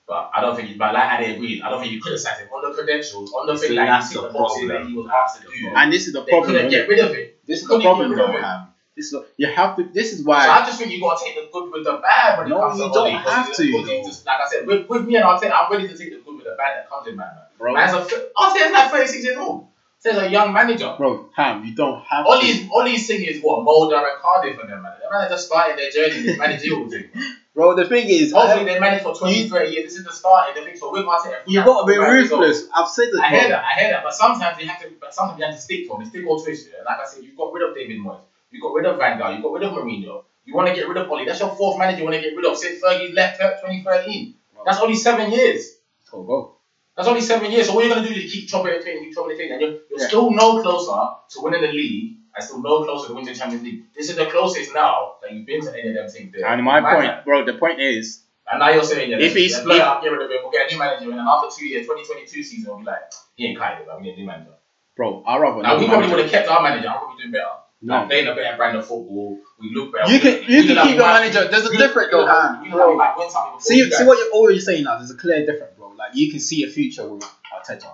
But I don't think, he, but like Ade agreed, I don't think you could have sacked him on the credentials, on the thing that that's he ticked the the problem. that he was asked to do. And this is the They problem. couldn't get rid of him. This is the problem, get rid of though, him. man. This is you have to. This is why. So. I just think you gotta take the good with the bad when it No, comes you to don't 'cause have to, though. just- like I said, with, with me and Arteta, I'm ready to take the good with the bad that comes in, man. bro, Man's a, Arteta's like 36 years old. Says a young manager. bro, Ham, you don't have Ole's, to. Ole's thing is what? Molde and Cardiff for them, man. Them man just starting their journey this managerial thing. Bro, the thing is, Hopefully they manage for 20, 30 years. This is the starting the thing. So with Arteta, you got to be so- ruthless. I've said it. I hear that, I hear that, but sometimes you have to, but sometimes you have to stick to him. Stick or twist. Yeah? Like I said, you got rid of David Moyes. You got rid of Van Gaal. You got rid of Mourinho. You want to get rid of Ole. That's your fourth manager you want to get rid of since Fergie left Pep 2013. That's only seven years. So go. That's only seven years. So what you're gonna do is keep chopping and changing, keep chopping and changing, and you're, you're Yeah. still no closer to winning the league, and still no closer to winning the Champions League. This is the closest now that you've been to any of them things. There. And my point, man. bro, the point is, And now you're saying, yeah, If he's- if- up, get rid of him, we'll get a new manager, and then after two years, 2022 season, we'll be like, he ain't but we need a new manager. bro, I rather Now we probably would have kept our manager. I'm probably doing better. No. Like, playing a better brand of football. We look better. You can you can keep your manager. There's a we though, man. we look like we might win something before See, you see what you're always saying now. There's a clear difference, bro. Like you can see a future with Arteta.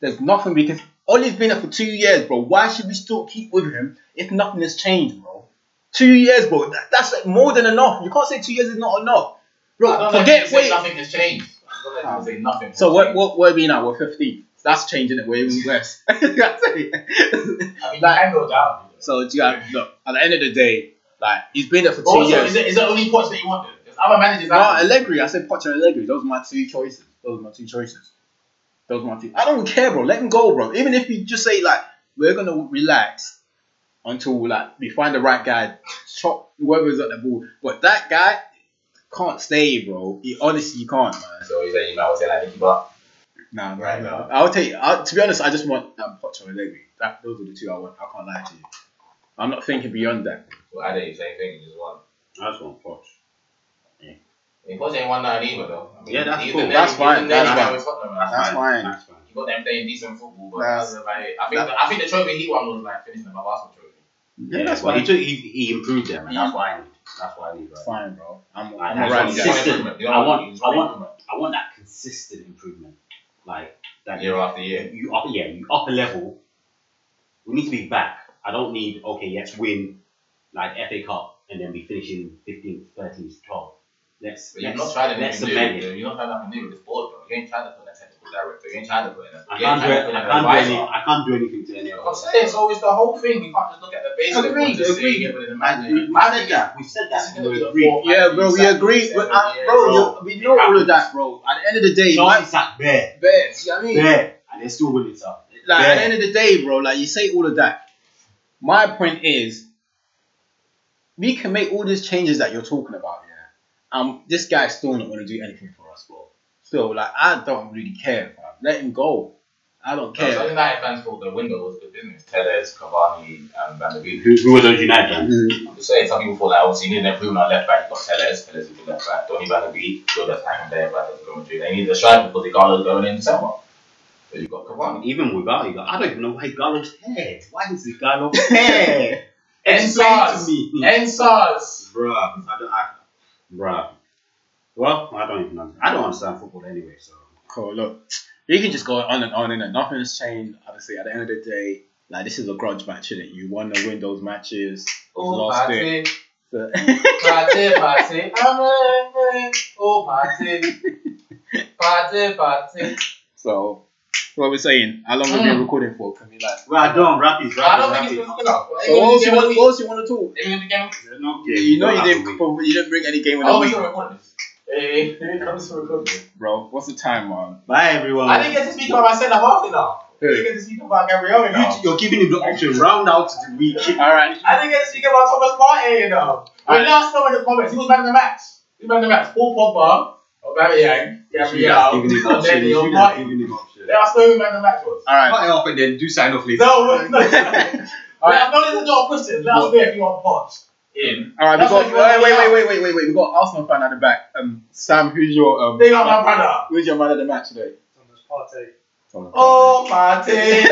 There's nothing we can. Ole's been there for two years, bro. Why should we still keep with him if nothing has changed, bro? Two years, bro. That, that's like more than enough. You can't say two years is not enough, bro. know Forget wait. Nothing has changed. I don't know if you can say nothing. So what? What? Where are we now? We're 15. That's changing it. We're even worse. That's it. I mean, Like- you can go down. So do you have, look. At the end of the day, like he's been there for two Also, years. is it, is it only Poch that you wanted? There's other managers No, out there. Allegri. I said Poch and Allegri. Those are my two choices. Those are my two choices. Those are my two. I don't care, bro. Let him go, bro. Even if you just say like we're gonna relax until like we find the right guy, chop whoever's at the ball. But that guy can't stay, bro. He, honestly, you can't, man. So you say you might well say like Nicky Butt. Nah, Right no. now. I'll take. I'll, to be honest, I just want um, Poch or Allegri. That those are the two I want. I can't lie to you. I'm not thinking beyond that. Well, I did the same thing. You just won. I just want Poch. I mean, Poch ain't won nine either though. I mean, Yeah, that's cool. the name- That's fine, that's fine. with Tottenham, man. That's fine. That's fine. You got them playing decent football, but That's- that's about it. I think the, I think the trophy he won was like finishing the Arsenal trophy. Yeah, that's well, fine. he took he, he improved them, and that's why I need. That's why I need. Right? Fine, bro. I'm, I'm that's alright what with he that. said. improvement. You I want- I want- I want that consistent improvement, like that year after year. You up, yeah, you up a level. We need to be back. I don't need okay. Let's win like FA Cup and then be finishing 15th, 13th, 12th. Let's But you've let's, not tried let's anything cement it. You're not trying nothing new with this board, bro. You ain't trying to put in a technical director. You ain't trying to put in a. I can't do it. to put in I can't do any. I can't do anything to any of I'm saying so. It's the whole thing. You can't just look at the base of it. Agreed, and agreed. get rid of the We manager. we said that. We said that. We agreed. Yeah, bro, we Seven agree. But, seven uh, bro, bro. we know all of that, bro. At the end of the day, Sean my sat bare, best. You know what I mean? bare, and they're still winning stuff. Like at the end of the day, bro, like you say all of that. My point is, we can make all these changes that you're talking about, yeah. Um, this guy's still not going to do anything for us, bro. Still, like I don't really care, fam. Let him go. I don't care. No, so. United fans thought the window was good business. Telles, Cavani, and Van de Beek. Who, who were those United fans? Mm, I'm just saying, some people thought that obviously you need improvement on left back. You got Telles, Telles is the left back. Donny Van de Beek, good left back and player back. That's going to do. They need a striker because Ighalo's going in December. So you got Cavani. Even without you, I don't even know why Gallo's here. Why is this Gallo here? Ensars. me. Ensars. Bruh, I don't, I, bruh. Well, I don't even know. I don't understand football anyway, so. Cool. Look, you can just go on and on and on. Nothing has changed. Obviously, at the end of the day, like this is a grudge match, is it? You want to win those matches. Oh, lost it. party, So- party, party. I'm a oh, party. Party, party. So, what we're saying, how long have we been ah. recording for? Can we like? Well, I don't, rapid, rapid, I don't think it's been long enough. So what else, you want, what else you want to talk? Even the game. There's no game. You know you didn't. probably- You didn't bring any game of Oh, we're still recording this. Hey, I'm still recording bro. What's the time, man? Bye, everyone. I didn't get to speak about my centre half enough. I didn't get to speak about Gabriel enough. You, you're giving him the option. Round out to the week. All right. I didn't get to speak about Thomas Partey enough. But let us know in the comments. Who was man of the match? Who was man of the match? Paul Pogba, Aubameyang, You should have Gabriel, given him and option. then You your should have Partey. given him option. Let us know who man of the match was. All right. Cut it off and then do sign off later. No, no, no. Let us know in the door question. Let us know if you want Poch in. All right. We got. what Wait, wait, wait, wait, wait, wait. We got Arsenal fan at the back. Um, Sam, who's your um? Big up my brother. Who's your man of the match today? Thomas Partey. Oh, Partey,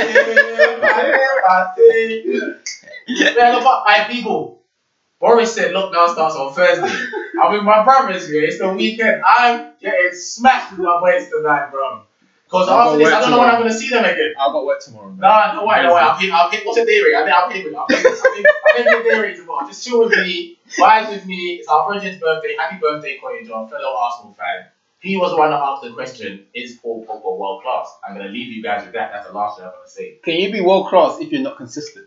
Partey, Partey. Yeah, look up, my people. Boris said lockdown starts on Thursday. I'm with my brothers here. It's the weekend. I'm getting smashed with my mates tonight, bro. Because I've after this, I don't know when. I'm going to see them again. I got work tomorrow. Man. Nah, no way, no way. I'll pay, I'll pay, what's the day rate? I think I'll pay with I'll pay, I'll pay, I'll pay the day rate tomorrow. Just chill with me, vibe with me. It's our brother's birthday. Happy birthday, Cottage, our fellow Arsenal fan. He was the one that asked the question, is Paul Pogba world class? I'm going to leave you guys with that. That's the last thing I'm going to say. Can you be world class if you're not consistent?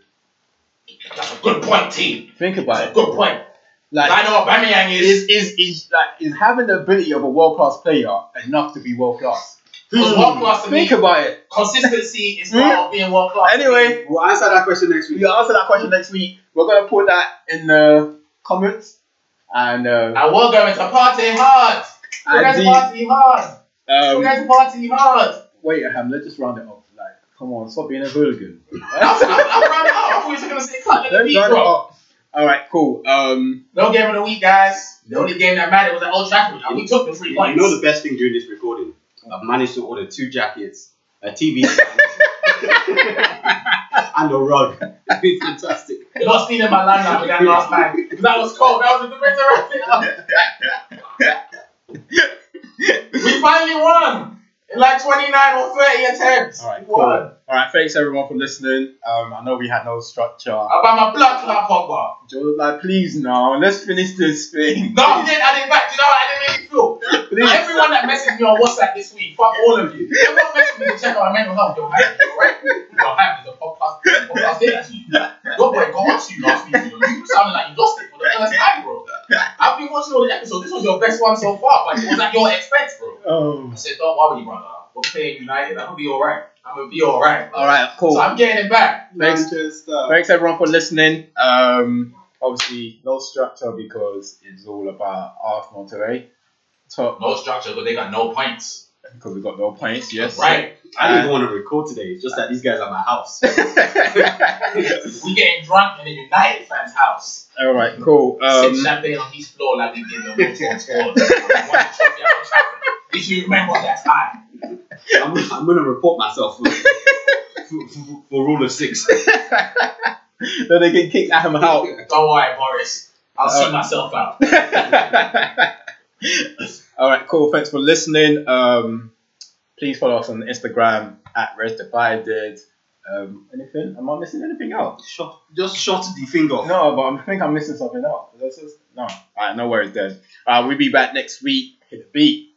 That's a good point, team. Think about That's a it. good point. Like, I know what Bamiyang is. is is is like is having the ability of a world class player enough to be world class? Because world class to me, Think about it. consistency is part of being world class. Anyway, We'll answer that question next week. you answer that question next week. We're gonna put that in the comments. And uh, and we're going to party hard. We're going to Andy, party hard. We're um, going to party hard. wait, Ham, let's just round it up. Like, come on, stop being a hooligan. I'm, I'm, I'm running out. I thought you were going to say cut in the Let's beat, round it bro. up. All right, cool. Um, No game of the week, guys. The only game that mattered was at Old Trafford. And we took the three You points. know the best thing during this recording? I've managed to order two jackets, a TV stand, and a rug. It's been fantastic. You're not stealing my landline with that last line. Because that was cold. That was the best wrap it up. we finally won. In like 29 or 30 attempts. All right, cool. All right, thanks everyone for listening. Um, I know we had no structure. I buy my blood clot Pogba. Joe, like, please now, let's finish this thing. No, I didn't add it back. Do you know how I didn't me feel? Please. Everyone that messaged me on WhatsApp this week, fuck all of you. Everyone messaged me to check on my mental health. Yo, Harry, you alright? Yo, Harry, there's a podcast. podcast did that to you. Your boy got on to you last week. You know, you sounded like you lost it for the first time, bro. I've been watching all the episodes. This was your best one so far, but it was at your expense, bro. Oh. I said, don't worry, brother. We're playing United. I'm gonna be alright. I'm gonna be alright. All right, cool. So I'm getting it back. Thanks. Manchester. Thanks everyone for listening. Um, obviously no structure because it's all about Arsenal today. Top No structure, but they got no points. because we got no points. Yes. Right. I didn't even want to record today. It's just that these guys are my house. we getting drunk in a United fan's house. all right. Cool. Sip Um, champagne on his floor like we did when we won squad. Won the trophy at Old If you remember that time. I'm, I'm going to report myself for, for, for, for rule of six. then they can kick Adam out. Don't worry, Boris. I'll see myself out. All right, cool. Thanks for listening. Um, please follow us on Instagram at Res Divided. Um, anything? Am I missing anything else? Shot, just shot the finger. No, but I think I'm missing something else. Just, no. All right, no worries then. Uh, we'll be back next week. Hit the beat.